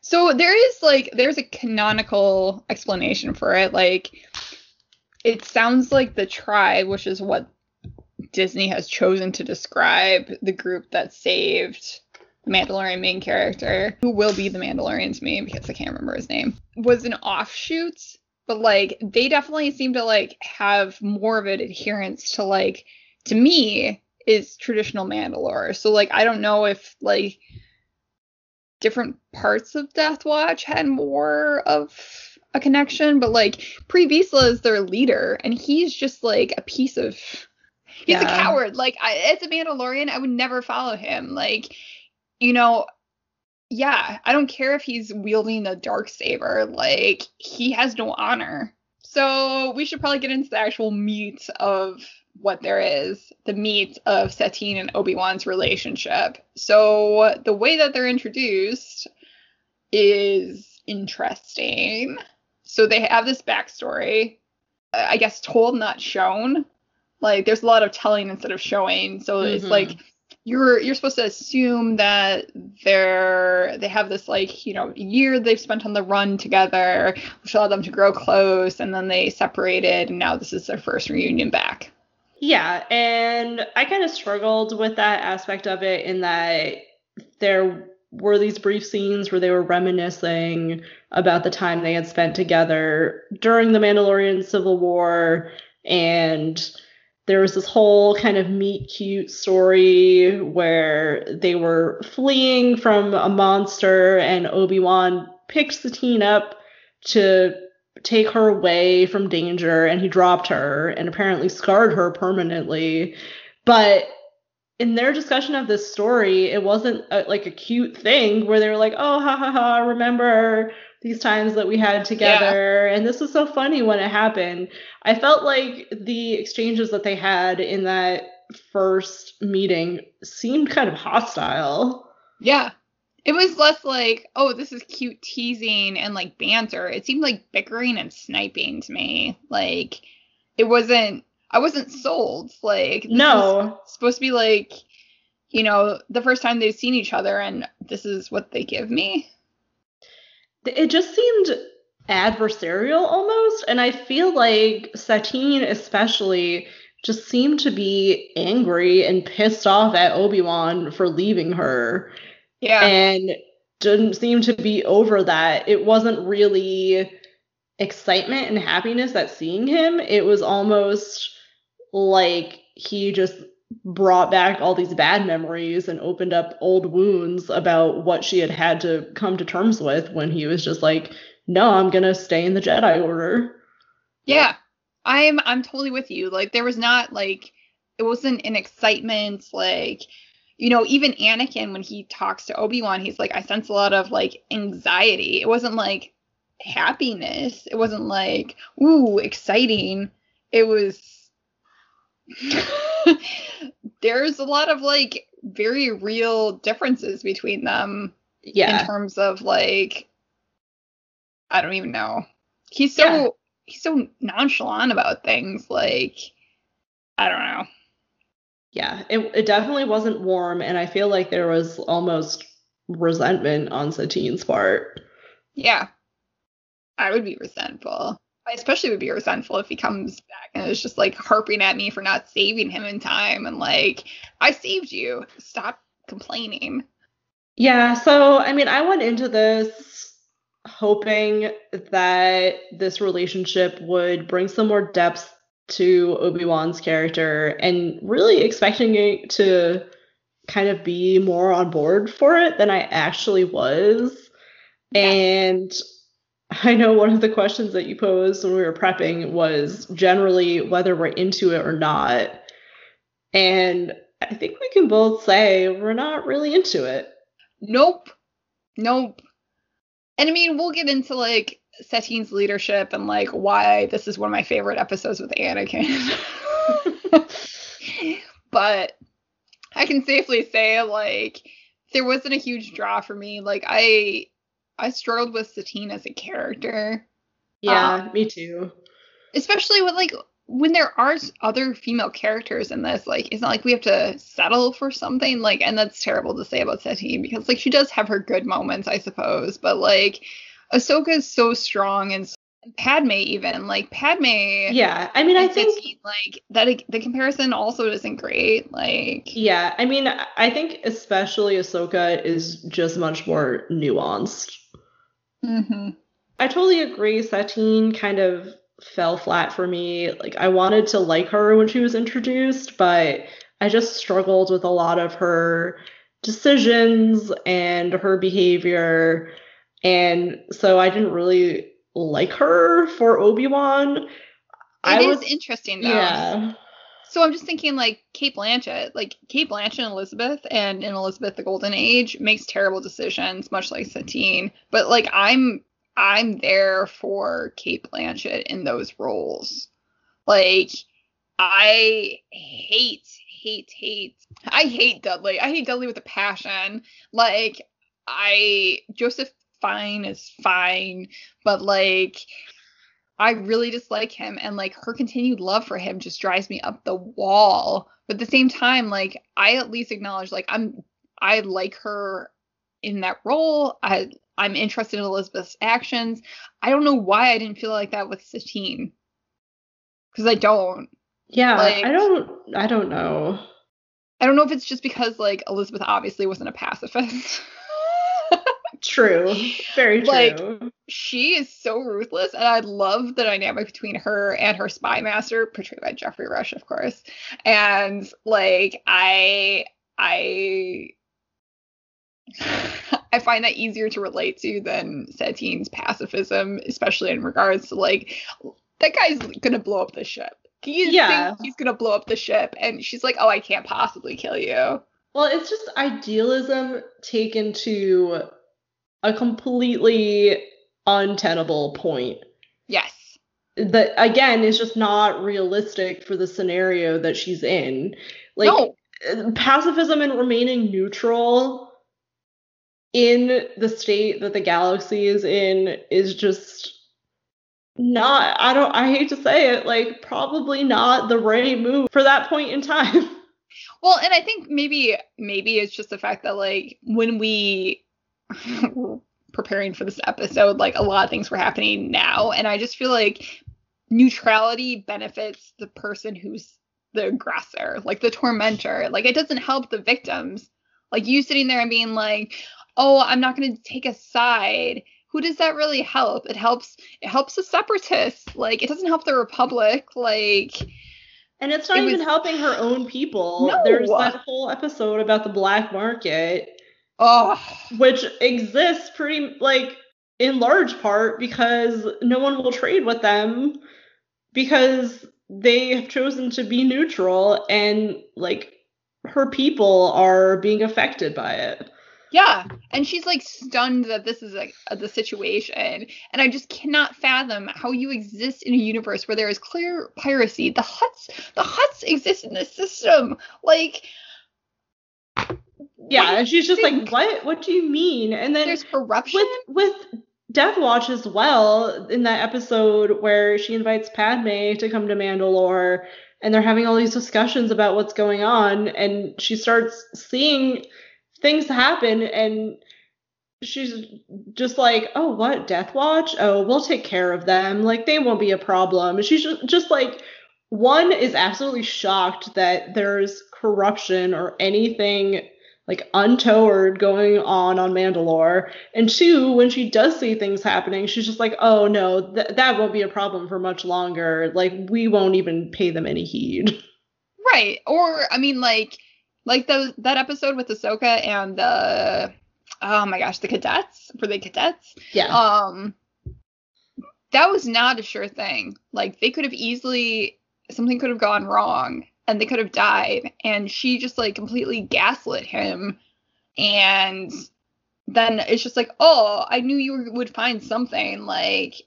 So there is like there's a canonical explanation for it. Like it sounds like the tribe, which is what Disney has chosen to describe the group that saved the Mandalorian main character, who will be the Mandalorian's main because I can't remember his name, was an offshoot. But like they definitely seem to like have more of an adherence to like to me is traditional Mandalore. So like I don't know if like different parts of Death Watch had more of a connection, but like Pre Vizsla is their leader, and he's just like a piece of He's a coward. Like, I, as a Mandalorian, I would never follow him. Like, you know, yeah, I don't care if he's wielding the dark saber. Like, he has no honor. So we should probably get into the actual meat of what there is, the meat of Satine and Obi Wan's relationship. So the way that they're introduced is interesting. So they have this backstory, uh, I guess told, not shown. Like there's a lot of telling instead of showing. So it's Mhm. like you're you're supposed to assume that they're they have this like you know year they've spent on the run together, which allowed them to grow close, and then they separated, and now this is their first reunion back. Yeah, and I kind of struggled with that aspect of it in that there were these brief scenes where they were reminiscing about the time they had spent together during the Mandalorian Civil War, and there was this whole kind of meet cute story where they were fleeing from a monster, and Obi Wan picks Satine up to take her away from danger and he dropped her and apparently scarred her permanently. But in their discussion of this story it wasn't a, like a cute thing where they were like oh ha ha ha remember these times that we had together and this was so funny when it happened i felt like the exchanges that they had in that first meeting seemed kind of hostile Yeah. It was less like, oh, this is cute teasing and like banter. It seemed like bickering and sniping to me. Like it wasn't I wasn't sold. Like no supposed to be like, you know, the first time they've seen each other and this is what they give me. It just seemed adversarial almost and i feel like satine especially just seemed to be angry and pissed off at obi-wan for leaving her. Yeah. and didn't seem to be over that. It wasn't really excitement and happiness at seeing him. It was almost like he just brought back all these bad memories and opened up old wounds about what she had had to come to terms with when he was just like no i'm gonna stay in the jedi order Yeah. I'm I'm totally with you. Like there was not like it wasn't an excitement like you know, even Anakin when he talks to Obi-Wan, he's like I sense a lot of like anxiety. It wasn't like happiness. It wasn't like ooh, exciting. It was There's a lot of like very real differences between them yeah in terms of like I don't even know. He's so Yeah. he's so nonchalant about things like I don't know. yeah it, it definitely wasn't warm and i feel like there was almost resentment on satine's part Yeah. I would be resentful. I especially would be resentful if he comes back and is just like harping at me for not saving him in time and like I saved you. Stop complaining. Yeah, so I mean, I went into this hoping that this relationship would bring some more depth to Obi-Wan's character and really expecting it to kind of be more on board for it than I actually was. And I know one of the questions that you posed when we were prepping was generally whether we're into it or not. And I think we can both say we're not really into it. Nope. Nope. And I mean, we'll get into like Satine's leadership and like why this is one of my favorite episodes with Anakin. but I can safely say like there wasn't a huge draw for me. Like I I struggled with Satine as a character, Yeah, um, me too. especially with like when there are other female characters in this, like it's not like we have to settle for something. Like, and that's terrible to say about Satine because like she does have her good moments, I suppose, but like Ahsoka is so strong and, s- and Padme even like Padme. Yeah, I mean, I think Satine, like that. The comparison also isn't great. Like, yeah, I mean, I think especially Ahsoka is just much more nuanced. Mhm. I totally agree. Satine kind of fell flat for me. Like I wanted to like her when she was introduced, but I just struggled with a lot of her decisions and her behavior. And so I didn't really like her for Obi-Wan. It I is was interesting though. yeah. So I'm just thinking like Cate Blanchett, like Cate Blanchett and Elizabeth, and in Elizabeth the Golden Age makes terrible decisions, much like Satine. But like I'm I'm there for Cate Blanchett in those roles. Like I hate, hate, hate. I hate Dudley. I hate Dudley with a passion. Like I Joseph Fiennes is fine, but like I really dislike him and like her continued love for him just drives me up the wall. But at the same time, like I at least acknowledge like I'm I like her in that role. I I'm interested in Elizabeth's actions. I don't know why I didn't feel like that with Satine. Cuz I don't. Yeah, like, I don't I don't know. I don't know if it's just because like Elizabeth obviously wasn't a pacifist. True. Very true. Like she is so ruthless and I love the dynamic between her and her spy master, portrayed by Geoffrey Rush, of course. And like I I I find that easier to relate to than Satine's pacifism, especially in regards to like that guy's gonna blow up the ship. He yeah. he's gonna blow up the ship, and she's like, "Oh, I can't possibly kill you." Well, it's just idealism taken to a completely untenable point. Yes. That again is just not realistic for the scenario that she's in. Like no. pacifism and remaining neutral in the state that the galaxy is in is just not I don't I hate to say it, like probably not the right move for that point in time. Well, and I think maybe maybe it's just the fact that like when we preparing for this episode, like a lot of things were happening now. And I just feel like neutrality benefits the person who's the aggressor, like the tormentor. Like it doesn't help the victims. Like you sitting there and being like, oh, I'm not going to take a side. Who does that really help? It helps. It helps the separatists. Like it doesn't help the republic. Like. And it's not it even was, helping her own people. No. There's that whole episode about the black market Oh. Which exists pretty like in large part because no one will trade with them because they have chosen to be neutral and like her people are being affected by it. Yeah, and she's like stunned that this is like the situation, and I just cannot fathom how you exist in a universe where there is clear piracy. The Hutts, the Hutts exist in this system. Like, yeah, and she's just think? like, "What? What do you mean?" And then there's corruption with with Death Watch as well. In that episode where she invites Padme to come to Mandalore, and they're having all these discussions about what's going on, and she starts seeing things happen, and she's just like, "Oh, what Death Watch? Oh, we'll take care of them. Like they won't be a problem." And she's just, just like, one is absolutely shocked that there's corruption or anything like untoward going on on Mandalore. And two, when she does see things happening, she's just like, oh no, th- that won't be a problem for much longer. Like we won't even pay them any heed. Right. Or I mean, like, like the that episode with Ahsoka and the oh my gosh, the cadets for the cadets. Yeah. Um, that was not a sure thing. Like they could have easily something could have gone wrong and they could have died. And she just like completely gaslit him. And then it's just like oh i knew you would find something. Like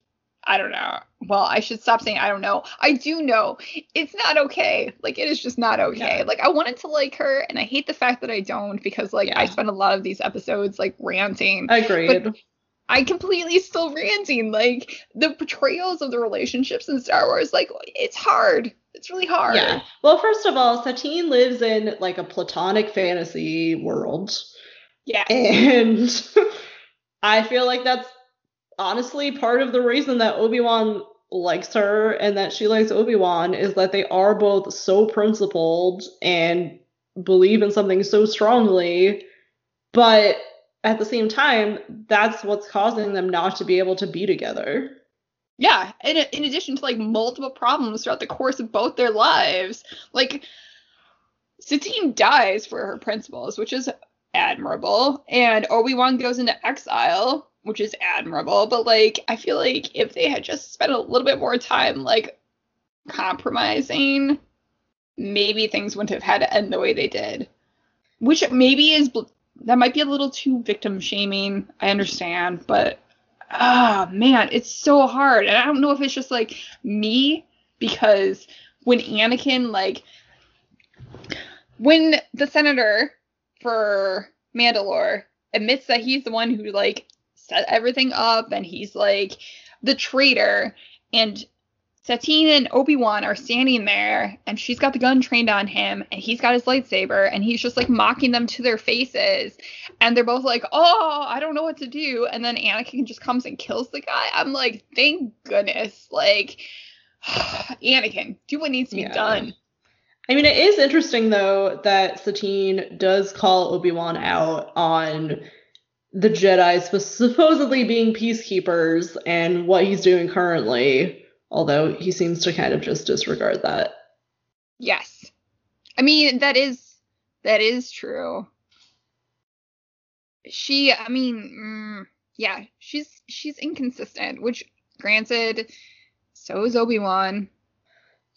i don't know. Well i should stop saying i don't know. I do know. It's not okay. Like it is just not okay. Yeah. like i wanted to like her and i hate the fact that i don't because like yeah. i spend a lot of these episodes like ranting. Agreed. I completely still ranting. Like the portrayals of the relationships in Star Wars, like it's hard. It's really hard. Yeah. Well, first of all, Satine lives in like a platonic fantasy world. Yeah. And I feel like that's honestly part of the reason that Obi-Wan likes her and that she likes Obi-Wan is that they are both so principled and believe in something so strongly. But at the same time, that's what's causing them not to be able to be together. Yeah, in, in addition to like multiple problems throughout the course of both their lives. Like, Satine dies for her principles, which is admirable, and Obi Wan goes into exile, which is admirable. But like, I feel like if they had just spent a little bit more time like compromising, maybe things wouldn't have had to end the way they did. Which maybe is that might be a little too victim shaming. I understand, but oh, man, it's so hard. And I don't know if it's just like me because when Anakin like when the senator for Mandalore admits that he's the one who like set everything up and he's like the traitor and Satine and Obi-Wan are standing there and she's got the gun trained on him and he's got his lightsaber and he's just like mocking them to their faces and they're both like, "Oh, I don't know what to do." And then Anakin just comes and kills the guy. I'm like, "Thank goodness." Like Anakin, do what needs to be yeah. done. I mean, it is interesting though that Satine does call Obi-Wan out on the Jedi supposedly being peacekeepers and what he's doing currently although he seems to kind of just disregard that. Yes. I mean, that is that is true. She, I mean, mm, yeah, she's she's inconsistent, which granted, so is Obi-Wan.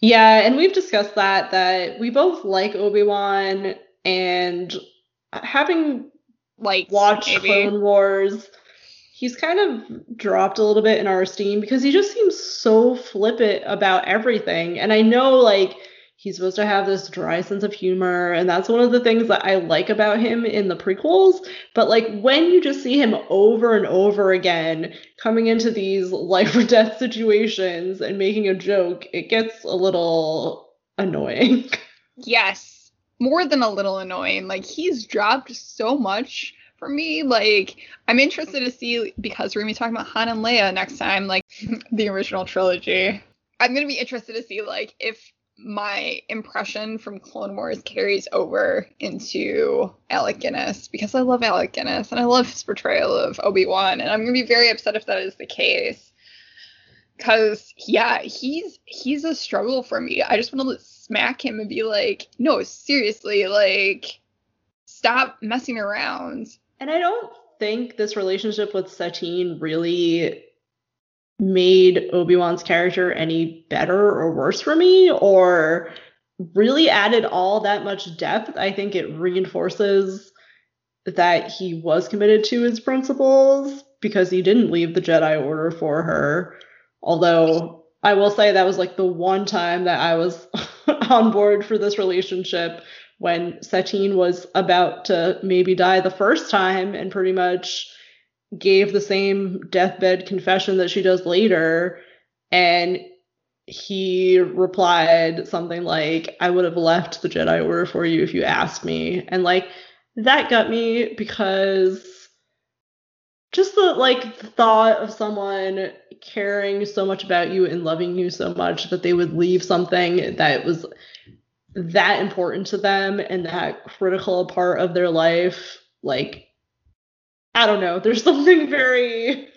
Yeah, and we've discussed that that we both like Obi-Wan and having like watched maybe. Clone Wars he's kind of dropped a little bit in our esteem because he just seems so flippant about everything. And I know like he's supposed to have this dry sense of humor and that's one of the things that I like about him in the prequels, but like when you just see him over and over again coming into these life or death situations and making a joke, it gets a little annoying. Yes. More than a little annoying. Like he's dropped so much for me. Like, I'm interested to see because we're gonna be talking about Han and Leia next time, like the original trilogy. I'm gonna be interested to see like if my impression from Clone Wars carries over into Alec Guinness because I love Alec Guinness and I love his portrayal of Obi Wan, and I'm gonna be very upset if that is the case. Cause yeah, he's he's a struggle for me. I just want to smack him and be like, no, seriously, like, stop messing around. And I don't think this relationship with Satine really made Obi-Wan's character any better or worse for me or really added all that much depth. I think it reinforces that he was committed to his principles because he didn't leave the Jedi Order for her. Although I will say that was like the one time that I was on board for this relationship when Satine was about to maybe die the first time and pretty much gave the same deathbed confession that she does later. And he replied something like, I would have left the Jedi Order for you if you asked me. And like, that got me because just the like thought of someone caring so much about you and loving you so much that they would leave something that was that important to them and that critical a part of their life like i don't know there's something very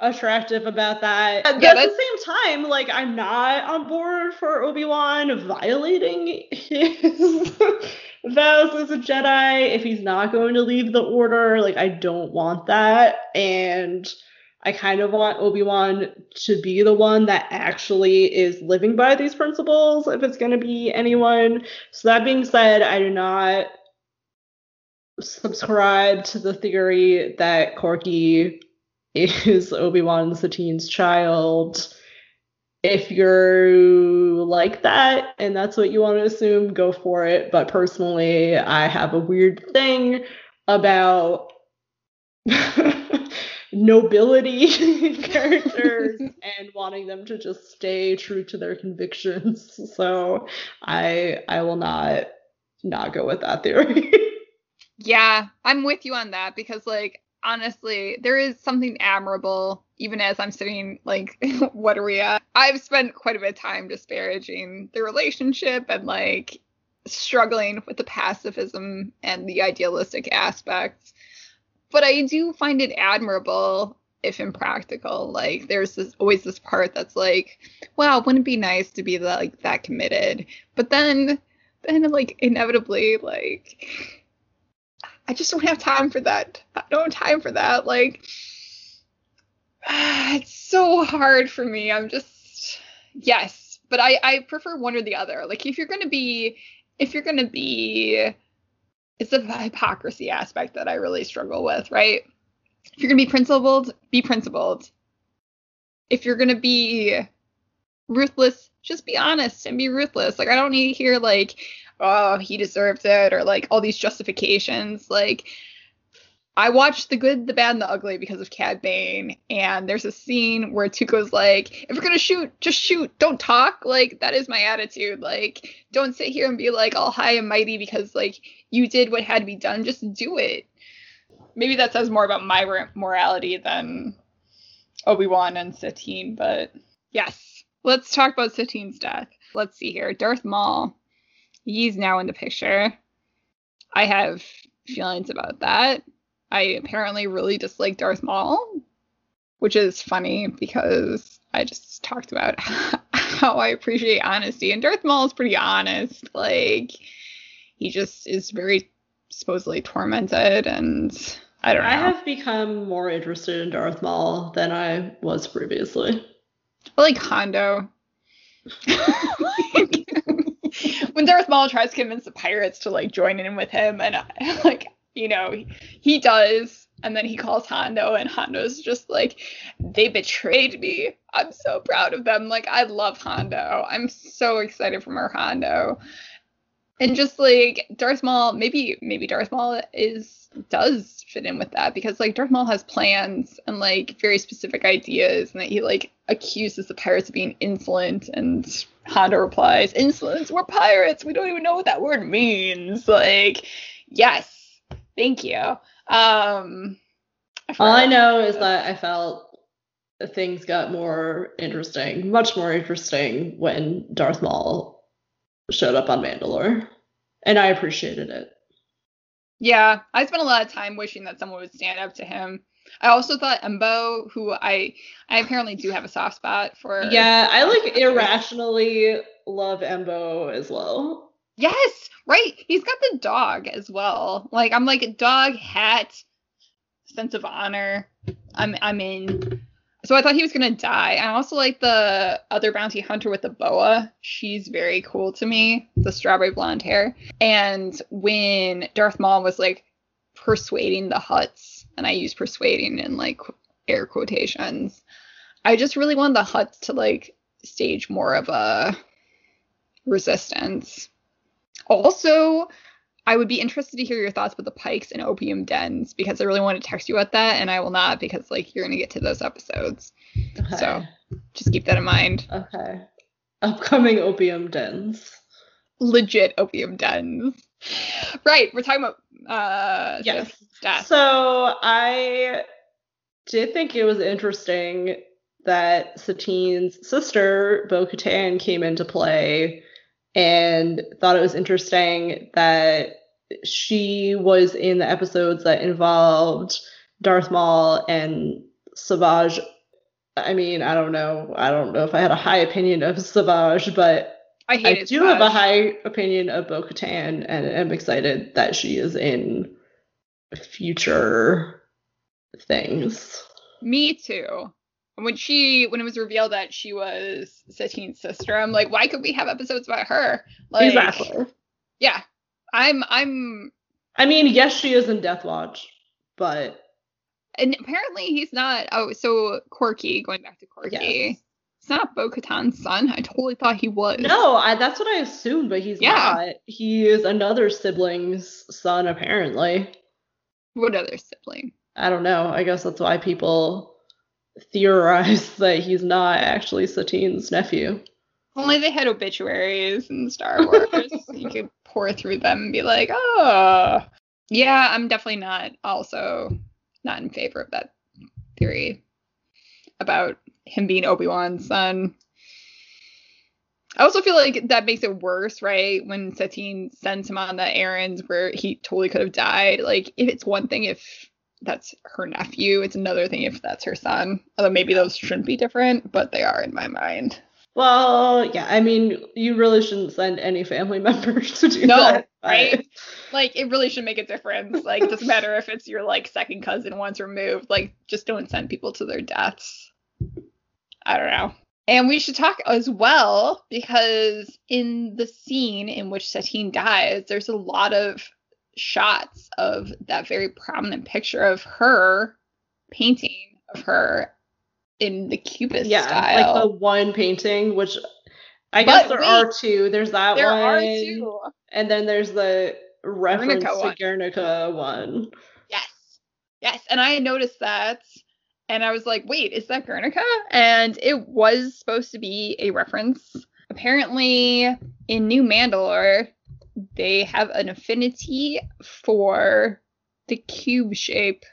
attractive about that. Yeah, at the same time like i'm not on board for obi-wan violating his vows as a jedi if he's not going to leave the order. Like i don't want that. And I kind of want Obi-Wan to be the one that actually is living by these principles if it's going to be anyone. So that being said, I do not subscribe to the theory that Korkie is Obi-Wan Satine's child. If you're like that and that's what you want to assume, go for it. But personally, I have a weird thing about nobility characters and wanting them to just stay true to their convictions. So I I will not not go with that theory. yeah, I'm with you on that because like honestly, there is something admirable even as I'm sitting like what are we at? I've spent quite a bit of time disparaging the relationship and like struggling with the pacifism and the idealistic aspects but I do find it admirable if impractical. Like there's this always this part that's like, wow, wouldn't it be nice to be like that committed? But then then like inevitably like I just don't have time for that. I don't have time for that. Like it's so hard for me. I'm just yes, but I I prefer one or the other. Like if you're gonna be if you're gonna be it's the hypocrisy aspect that I really struggle with, right? If you're gonna be principled, be principled. If you're gonna be ruthless, just be honest and be ruthless. Like I don't need to hear like, oh, he deserved it or like all these justifications. Like I watched The Good, the Bad, and the Ugly because of Cad Bane, and there's a scene where Tuco's like, if you're gonna shoot, just shoot, don't talk. Like, that is my attitude. Like, don't sit here and be like all high and mighty because like you did what had to be done. Just do it. Maybe that says more about my morality than Obi-Wan and Satine, but yes. Let's talk about Satine's death. Let's see here. Darth Maul. He's now in the picture. I have feelings about that. I apparently really dislike Darth Maul, which is funny because I just talked about how I appreciate honesty, and Darth Maul is pretty honest. Like he just is very supposedly tormented, and I don't know. I have become more interested in Darth Maul than I was previously. I like Hondo. when Darth Maul tries to convince the pirates to like join in with him, and I, like you know, he does. And then he calls Hondo, and Hondo's just like, they betrayed me. I'm so proud of them. Like, I love Hondo. I'm so excited for more Hondo. And just like Darth Maul, maybe maybe Darth Maul is does fit in with that because like Darth Maul has plans and like very specific ideas, and that he like accuses the pirates of being insolent, and Hondo replies, "Insolence? We're pirates. We don't even know what that word means." Like, yes, Thank you. Um, I All I know is that I felt things got more interesting, much more interesting when Darth Maul showed up on Mandalore, and I appreciated it. Yeah, I spent a lot of time wishing that someone would stand up to him. I also thought Embo, who I I apparently do have a soft spot for. Yeah, I like irrationally love Embo as well. Yes, right. He's got the dog as well. Like I'm like dog hat, sense of honor. I'm I'm in. So I thought he was gonna die. I also like the other bounty hunter with the boa. She's very cool to me. The strawberry blonde hair. And when Darth Maul was like persuading the Hutts, and I use persuading in like air quotations, I just really wanted the Hutts to like stage more of a resistance also, I would be interested to hear your thoughts about the Pykes and opium dens because I really want to text you about that, and I will not because like you're gonna get to those episodes. Okay. So just keep that in mind. Okay. Upcoming opium dens. Legit opium dens. Right. We're talking about uh yes. Death. So I did think it was interesting that Satine's sister, Bo Katan, came into play and thought it was interesting that she was in the episodes that involved Darth Maul and Savage. I mean, I don't know. I don't know if I had a high opinion of Savage, but I, I do Savage. have a high opinion of Bo Katan and I'm excited that she is in future things. Me too when she when it was revealed that she was Satine's sister, I'm like, why could we have episodes about her? Like, exactly. Yeah, I'm I'm. I mean, yes, she is in Death Watch, but and apparently he's not. Oh, so Korkie, going back to Korkie. Yes. It's not Bo Katan's son. I totally thought he was. No, I, that's what I assumed, but he's yeah. not. He is another sibling's son, apparently. What other sibling? I don't know. I guess that's why people theorize that he's not actually Satine's nephew. Only they had obituaries in Star Wars. you could pour through them and be like, oh. Yeah, I'm definitely not also not in favor of that theory about him being Obi-Wan's son. I also feel like that makes it worse, right? When Satine sends him on the errands where he totally could have died. Like, if it's one thing if that's her nephew. It's another thing if that's her son. Although maybe those shouldn't be different, but they are in my mind. Well, yeah, I mean, you really shouldn't send any family members to do no, that. right? Like, it really should make a difference. Like, it doesn't matter if it's your like second cousin once removed. Like, just don't send people to their deaths. I don't know. And we should talk as well because in the scene in which Satine dies, there's a lot of shots of that very prominent picture of her painting of her in the cubist yeah, style. like the one painting, which I But guess there wait, are two. There's that there one, are two. and then there's the reference Guernica to one. Guernica one. Yes. Yes. And I noticed that. And I was like, wait, is that Guernica? And it was supposed to be a reference. Apparently, in New Mandalore, they have an affinity for the cube shape,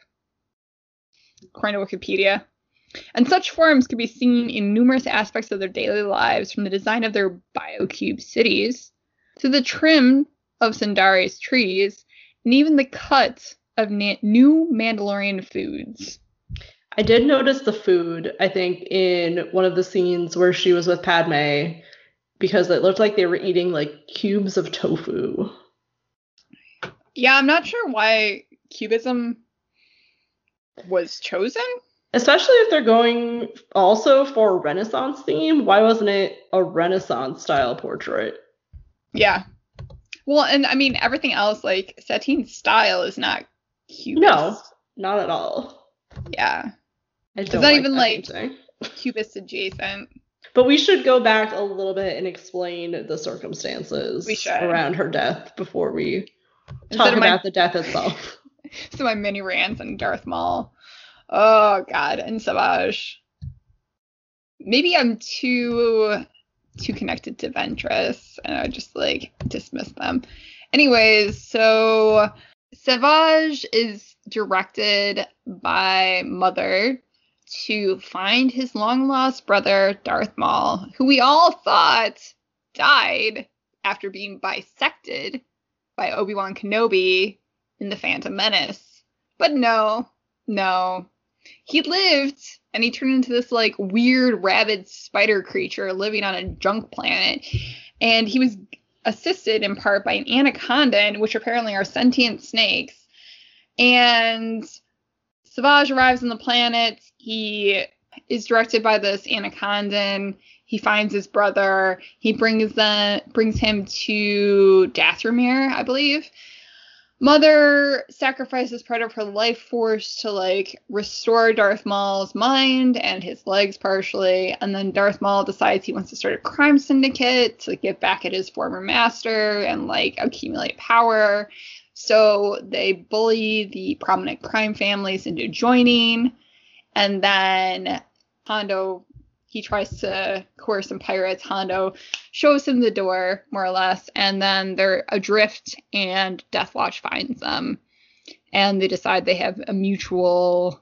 according to Wikipedia. And such forms can be seen in numerous aspects of their daily lives, from the design of their biocube cities to the trim of Sundari's trees, and even the cut of na- new Mandalorian foods. I did notice the food, I think, in one of the scenes where she was with Padme, because it looked like they were eating like cubes of tofu. Yeah, I'm not sure why cubism was chosen. Especially if they're going also for a Renaissance theme. Why wasn't it a Renaissance style portrait? Yeah. Well, and I mean everything else, like Satine's style is not cubist. No, not at all. Yeah. I It's not like even like cubist adjacent. But we should go back a little bit and explain the circumstances around her death before we talk of my- about the death itself. So my mini rants on Darth Maul. Oh god, and Savage. Maybe I'm too too connected to Ventress and I just like dismiss them. Anyways, so Savage is directed by Mother to find his long lost brother Darth Maul, who we all thought died after being bisected by Obi-Wan Kenobi in The Phantom Menace. But no, no. He lived and he turned into this like weird rabid spider creature living on a junk planet. And he was assisted in part by an anaconda, which apparently are sentient snakes. And Savage arrives on the planet. He is directed by this anacondan. He finds his brother. He brings the brings him to Dathomir, I believe. Mother sacrifices part of her life force to like restore Darth Maul's mind and his legs partially, and then Darth Maul decides he wants to start a crime syndicate to get back at his former master and like accumulate power. So they bully the prominent crime families into joining, and then Hondo he tries to coerce some pirates. Hondo shows him the door, more or less, and then they're adrift, and Death Watch finds them, and they decide they have a mutual,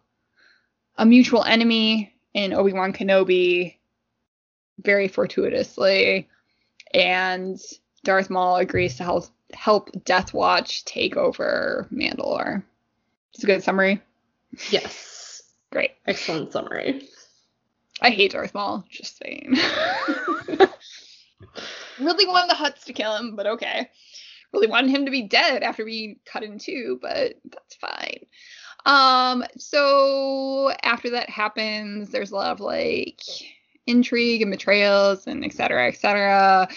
a mutual enemy in Obi Wan Kenobi, very fortuitously, and Darth Maul agrees to help help Death Watch take over Mandalore. It's a good summary. yes. Great. Excellent summary. I hate Darth Maul. Just saying. really wanted the Hutts to kill him, but okay. Really wanted him to be dead after being cut in two, but that's fine. Um, so after that happens, there's a lot of like intrigue and betrayals and et cetera, et cetera.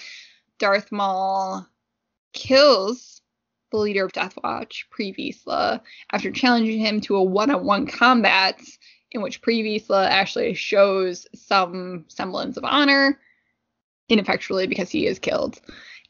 Darth Maul kills the leader of Death Watch, Pre Vizsla, after challenging him to a one-on-one combat in which Pre Vizsla actually shows some semblance of honor, ineffectually because he is killed.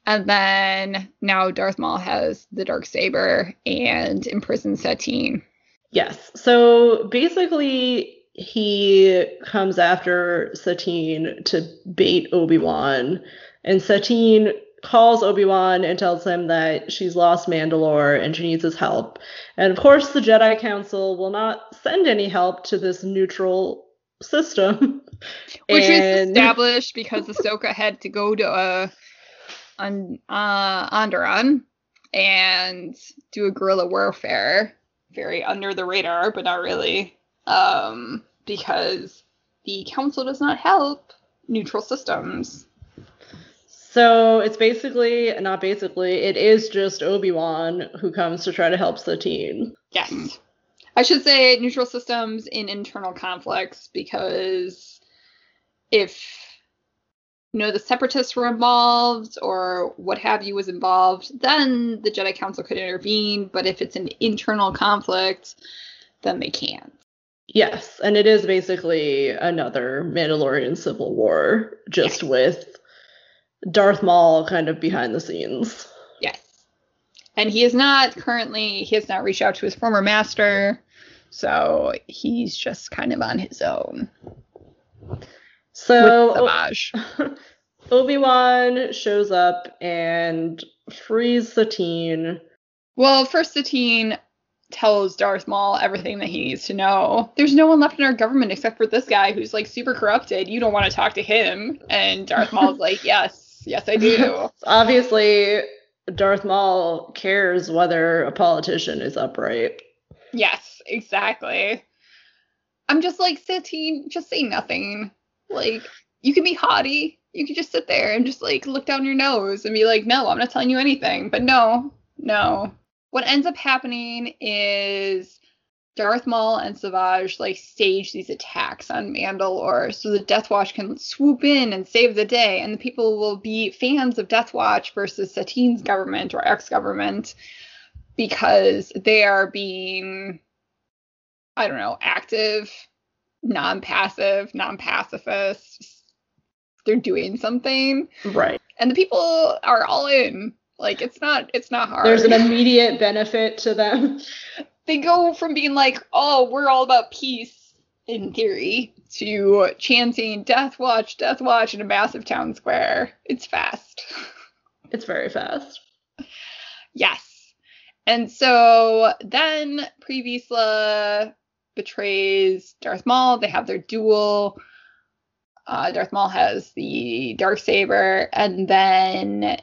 And then now Darth Maul has the dark saber and imprisons Satine. Yes. So basically, he comes after Satine to bait Obi Wan, and Satine calls Obi Wan and tells him that she's lost Mandalore and she needs his help. And of course, the Jedi Council will not send any help to this neutral system. Which And- established because Ahsoka had to go to uh, on, uh, Onderon and do a guerrilla warfare. Very under the radar, but not really. Um, because the council does not help neutral systems. So it's basically, not basically, it is just Obi Wan who comes to try to help Satine. Yes. I should say neutral systems in internal conflicts because if you know, the separatists were involved or what have you was involved, then the Jedi Council could intervene. But if it's an internal conflict, then they can't. Yes, and it is basically another Mandalorian civil war, just yes. with Darth Maul kind of behind the scenes. Yes. And he is not currently, he has not reached out to his former master, so he's just kind of on his own. So Obi Wan shows up and frees Satine. Well, first Satine tells Darth Maul everything that he needs to know. There's no one left in our government except for this guy who's like super corrupted. You don't want to talk to him. And Darth Maul's like, yes, yes, I do. Obviously, Darth Maul cares whether a politician is upright. Yes, exactly. I'm just like, Satine, just say nothing. Like, you can be haughty. You can just sit there and just like look down your nose and be like, no, I'm not telling you anything. But no, no. What ends up happening is Darth Maul and Savage like stage these attacks on Mandalore so the Death Watch can swoop in and save the day, and the people will be fans of Death Watch versus Satine's government or ex-government because they are being, I don't know, active non-passive, non-pacifists. They're doing something. Right. And the people are all in. Like it's not it's not hard. There's an immediate benefit to them. they go from being like, "Oh, we're all about peace in theory," to chanting "Death Watch, Death Watch" in a massive town square. It's fast. It's very fast. Yes. And so then Pre Vizsla betrays Darth Maul. They have their duel. Uh, Darth Maul has the dark saber, and then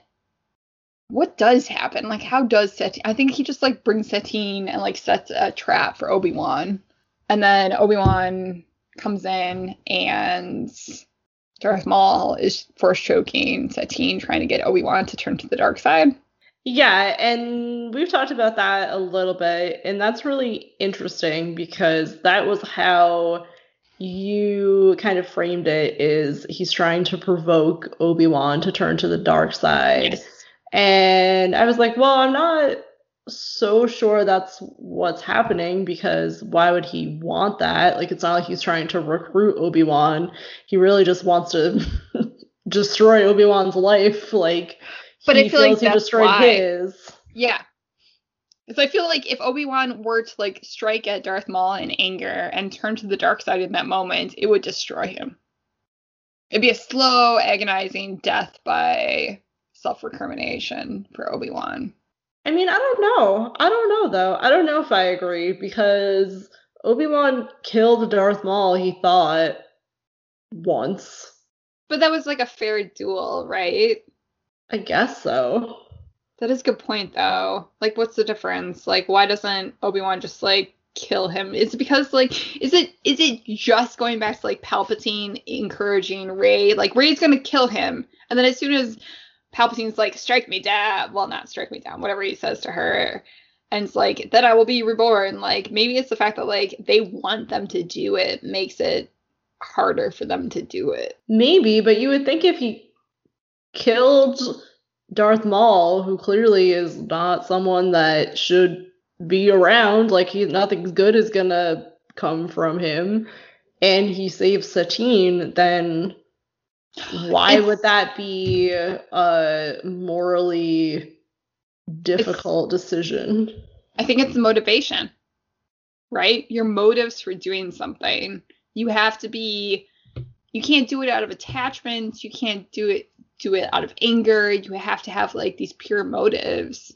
what does happen? Like, how does Satine? I think he just like brings Satine and like sets a trap for Obi Wan, and then Obi Wan comes in and Darth Maul is force choking Satine, trying to get Obi Wan to turn to the dark side. Yeah, and we've talked about that a little bit, and that's really interesting because that was how you kind of framed it is he's trying to provoke Obi-Wan to turn to the dark side. Yes. And I was like, well, I'm not so sure that's what's happening because why would he want that? Like it's not like he's trying to recruit Obi-Wan. He really just wants to destroy Obi-Wan's life like but he I feel like he destroyed why. his. Yeah. So I feel like if Obi Wan were to like strike at Darth Maul in anger and turn to the dark side in that moment, it would destroy him. It'd be a slow, agonizing death by self-recrimination for Obi Wan. I mean, I don't know. I don't know though. I don't know if I agree because Obi Wan killed Darth Maul. He thought once. But that was like a fair duel, right? I guess so. That is a good point though. Like what's the difference? Like why doesn't Obi-Wan just like kill him? Is it because like is it is it just going back to like Palpatine encouraging Rey Like Rey's gonna kill him. And then as soon as Palpatine's like, strike me down well not strike me down, whatever he says to her. And it's like, then I will be reborn. Like maybe it's the fact that like they want them to do it makes it harder for them to do it. Maybe, but you would think if he killed Darth Maul, who clearly is not someone that should be around. Like he nothing good is gonna come from him, and he saves Satine, then why it's, would that be a morally difficult decision? I think it's motivation, right? Your motives for doing something. You have to be. You can't do it out of attachment. You can't do it do it out of anger. You have to have like these pure motives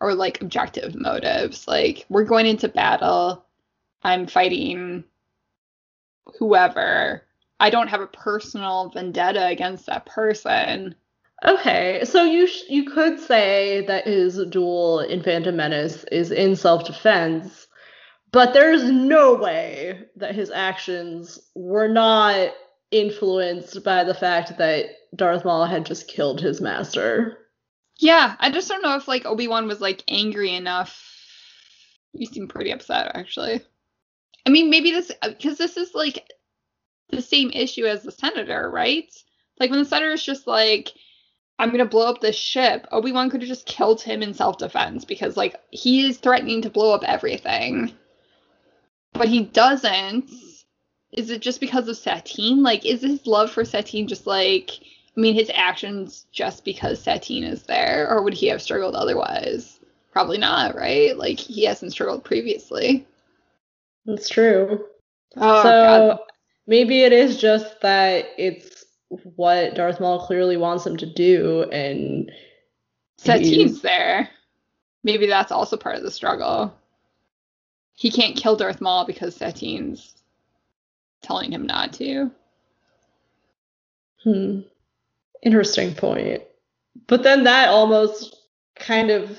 or like objective motives. Like we're going into battle. I'm fighting whoever. I don't have a personal vendetta against that person. Okay, so you sh- you could say that his duel in Phantom Menace is in self-defense, but there's no way that his actions were not influenced by the fact that Darth Maul had just killed his master. Yeah, I just don't know if like Obi-Wan was like angry enough. You seem pretty upset actually. I mean, maybe this uh, because this is like the same issue as the senator, right? Like when the senator is just like, I'm gonna blow up this ship, Obi Wan could have just killed him in self defense because like he is threatening to blow up everything. But he doesn't. Is it just because of Satine? Like, is his love for Satine just like I mean his actions just because Satine is there, or would he have struggled otherwise? Probably not, right? Like he hasn't struggled previously. That's true. Oh, so God. Maybe it is just that it's what Darth Maul clearly wants him to do, and Satine's there. Maybe that's also part of the struggle. He can't kill Darth Maul because Satine's telling him not to. Hmm. Interesting point. But then that almost kind of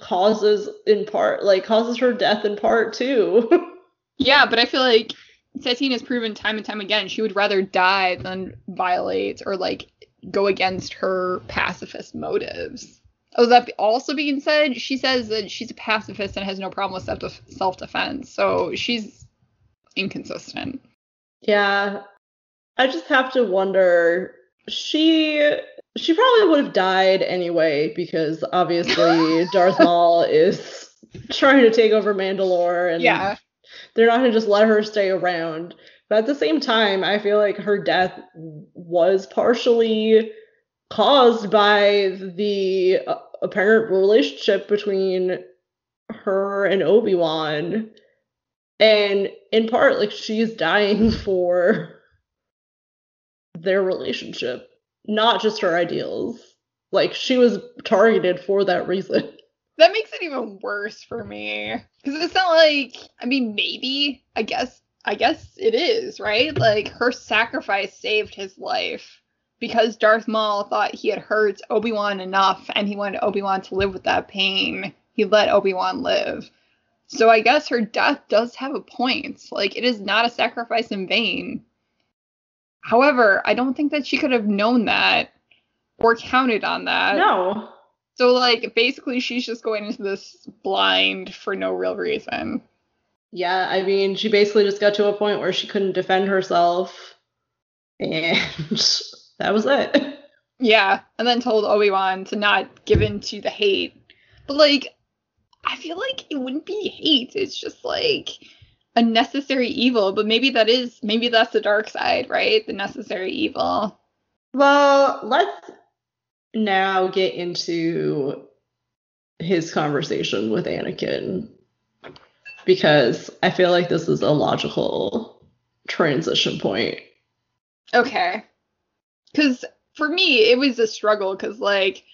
causes, in part, like causes her death in part too. Yeah, but I feel like Satine has proven time and time again she would rather die than violate or like go against her pacifist motives. Oh, that also being said, she says that she's a pacifist and has no problem with self defense. So she's inconsistent. yeah. I just have to wonder. She she probably would have died anyway because obviously Darth Maul is trying to take over Mandalore and Yeah. They're not going to just let her stay around. But at the same time, I feel like her death was partially caused by the uh, apparent relationship between her and Obi-Wan. And in part, like, she's dying for their relationship, not just her ideals. Like, she was targeted for that reason. That makes it even worse for me. Because it's not like, I mean, maybe, I guess, I guess it is, right? Like, her sacrifice saved his life because Darth Maul thought he had hurt Obi-Wan enough and he wanted Obi-Wan to live with that pain. He let Obi-Wan live. So I guess her death does have a point. Like, it is not a sacrifice in vain. However, I don't think that she could have known that or counted on that. No. So like basically she's just going into this blind for no real reason. Yeah, I mean, she basically just got to a point where she couldn't defend herself, and that was it. Yeah, and then told Obi-Wan to not give in to the hate. But like I feel like it wouldn't be hate. It's just like a necessary evil, but maybe that is maybe that's the dark side, right? The necessary evil. Well, let's now get into his conversation with Anakin because I feel like this is a logical transition point. Okay. Cuz for me it was a struggle cuz like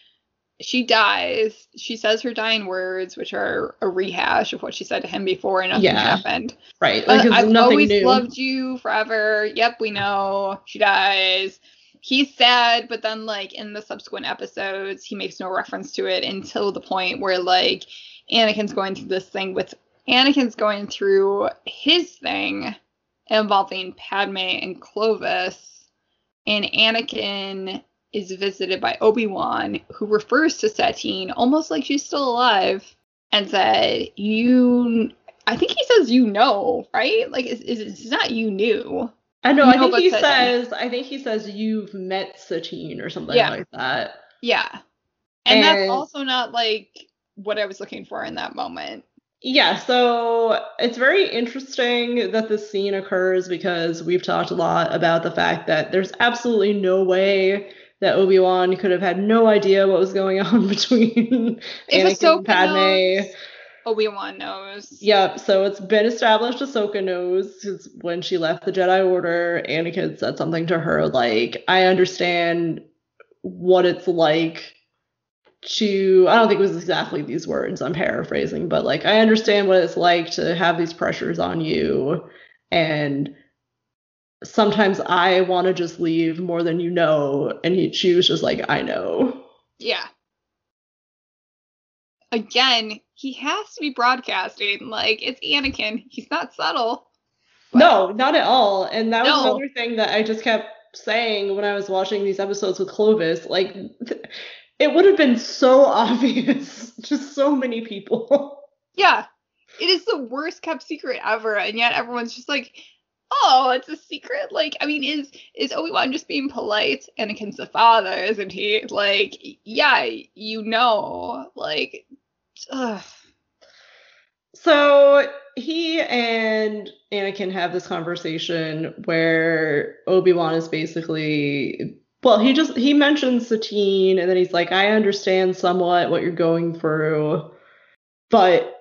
she dies. She says her dying words, which are a rehash of what she said to him before, and nothing Yeah. happened. Right. Uh, Like, it's I've always new. loved you forever. Yep, we know. She dies. He's sad, but then like in the subsequent episodes, he makes no reference to it until the point where like Anakin's going through this thing with Anakin's going through his thing involving Padme and Clovis, and Anakin is visited by Obi-Wan, who refers to Satine almost like she's still alive, and said, "You." I think he says, "You know," right? Like, it's it's not you knew. I know. I think he Satine. says. I think he says you've met Satine or something Yeah. like that. Yeah, and that's also not like what I was looking for in that moment. Yeah, so it's very interesting that this scene occurs because we've talked a lot about the fact that there's absolutely no way that Obi-Wan could have had no idea what was going on between If Anakin Ahsoka and Padme. Obi-Wan knows. Yep, so it's been established Ahsoka knows 'cause when she left the Jedi Order, Anakin said something to her like, I understand what it's like to, I don't think it was exactly these words, I'm paraphrasing, but like, I understand what it's like to have these pressures on you. And sometimes I want to just leave more than you know. And he, she was just like, I know. Yeah. Again, he has to be broadcasting. Like, it's Anakin. He's not subtle. No, not at all. And that was No. another thing that I just kept saying when I was watching these episodes with Clovis. Like, th- it would have been so obvious to so many people. Yeah. It is the worst kept secret ever, and yet everyone's just like, oh, it's a secret. Like, I mean, is is Obi Wan just being polite? Anakin's the father, isn't he? Like, yeah, you know, like, ugh. So he and Anakin have this conversation where Obi Wan is basically. Well, he just he mentions Satine, and then he's like, "I understand somewhat what you're going through, but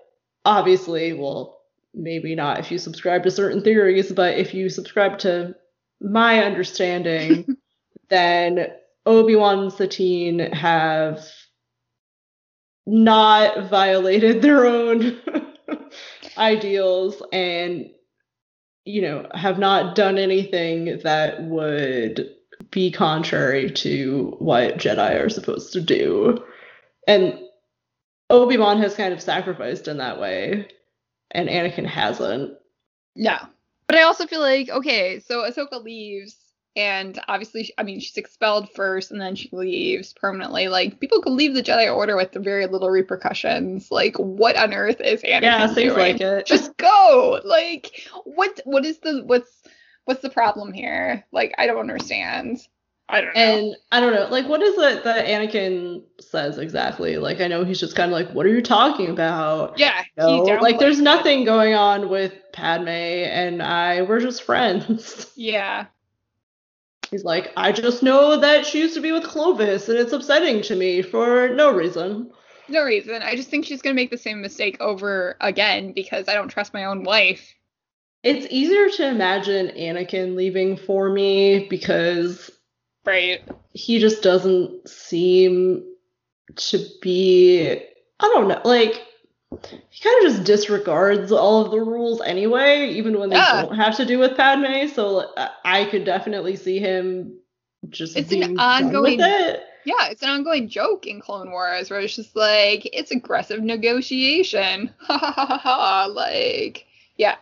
obviously, well, maybe not if you subscribe to certain theories, but if you subscribe to my understanding, then Obi-Wan and Satine have not violated their own ideals and you know have not done anything that would be contrary to what Jedi are supposed to do. And Obi-Wan has kind of sacrificed in that way and Anakin hasn't. yeah But I also feel like, okay, so Ahsoka leaves, and obviously, I mean, she's expelled first, and then she leaves permanently. Like, people could leave the Jedi Order with very little repercussions. Like, what on earth is Anakin yeah, seems doing? like it. Just go. Like, what? What is the what's what's the problem here? Like, I don't understand. I don't know. And I don't know, like, what is it that Anakin says exactly? Like, I know he's just kind of like, what are you talking about? yeah, like, there's nothing going on with Padme and I. We're just friends. Yeah. He's like, I just know that she used to be with Clovis and it's upsetting to me for no reason. No reason. I just think she's gonna make the same mistake over again because I don't trust my own wife. It's easier to imagine Anakin leaving for me because Right. he just doesn't seem to be I don't know, like he kind of just disregards all of the rules anyway, even when they Yeah. don't have to do with Padme. So I- I could definitely see him just It's an ongoing- with it. Yeah, it's an ongoing joke in Clone Wars where it's just like it's aggressive negotiation. Ha ha ha ha ha. Like, yeah.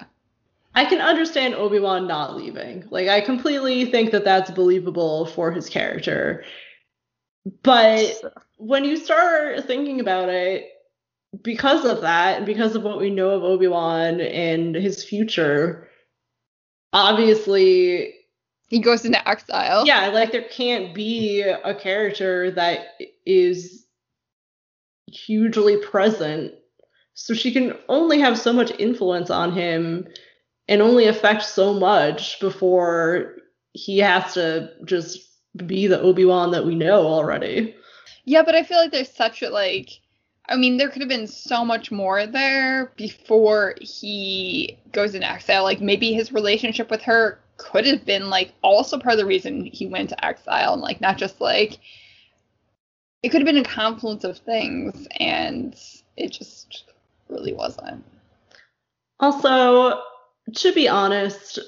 I can understand Obi Wan not leaving. Like I completely think that that's believable for his character. But when you start thinking about it, because of that, and because of what we know of Obi Wan and his future, obviously, He goes into exile. yeah, like there can't be a character that is hugely present. So she can only have so much influence on him and only affect so much before he has to just be the Obi Wan that we know already. Yeah, but I feel like there's such a like I mean, there could have been so much more there before he goes into exile. Like maybe his relationship with her could have been like also part of the reason he went to exile and like not just like it could have been a confluence of things and it just really wasn't. Also, to be honest,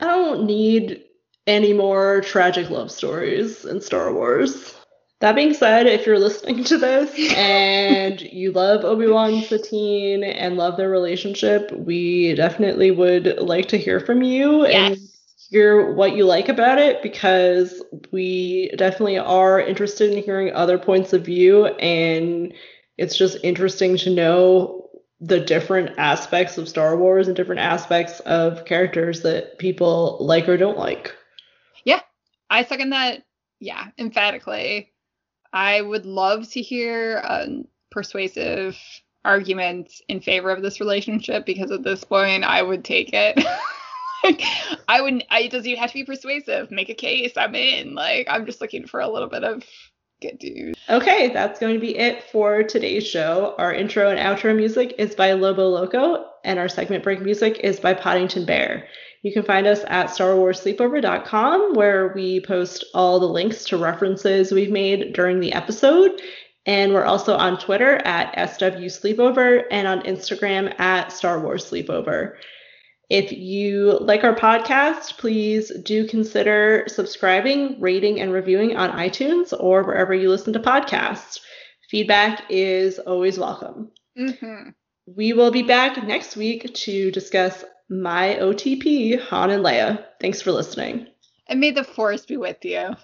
I don't need any more tragic love stories in Star Wars. That being said, if you're listening to this and you love Obi-Wan and Satine and love their relationship, we definitely would like to hear from you and hear what you like about it because we definitely are interested in hearing other points of view and it's just interesting to know the different aspects of Star Wars and different aspects of characters that people like or don't like. Yeah, I second that. Yeah, emphatically. I would love to hear a persuasive argument in favor of this relationship because at this point I would take it. I would. I, it doesn't even have to be persuasive. Make a case. I'm in. Like I'm just looking for a little bit of good news. Okay, that's going to be it for today's show. Our intro and outro music is by Lobo Loco, and our segment break music is by Poddington Bear. You can find us at StarWarsSleepover.com, where we post all the links to references we've made during the episode. And we're also on Twitter at SW Sleepover and on Instagram at Star Wars Sleepover. If you like our podcast, please do consider subscribing, rating, and reviewing on iTunes or wherever you listen to podcasts. Feedback is always welcome. Mm-hmm. We will be back next week to discuss my OTP, Han and Leia. Thanks for listening. And may the force be with you.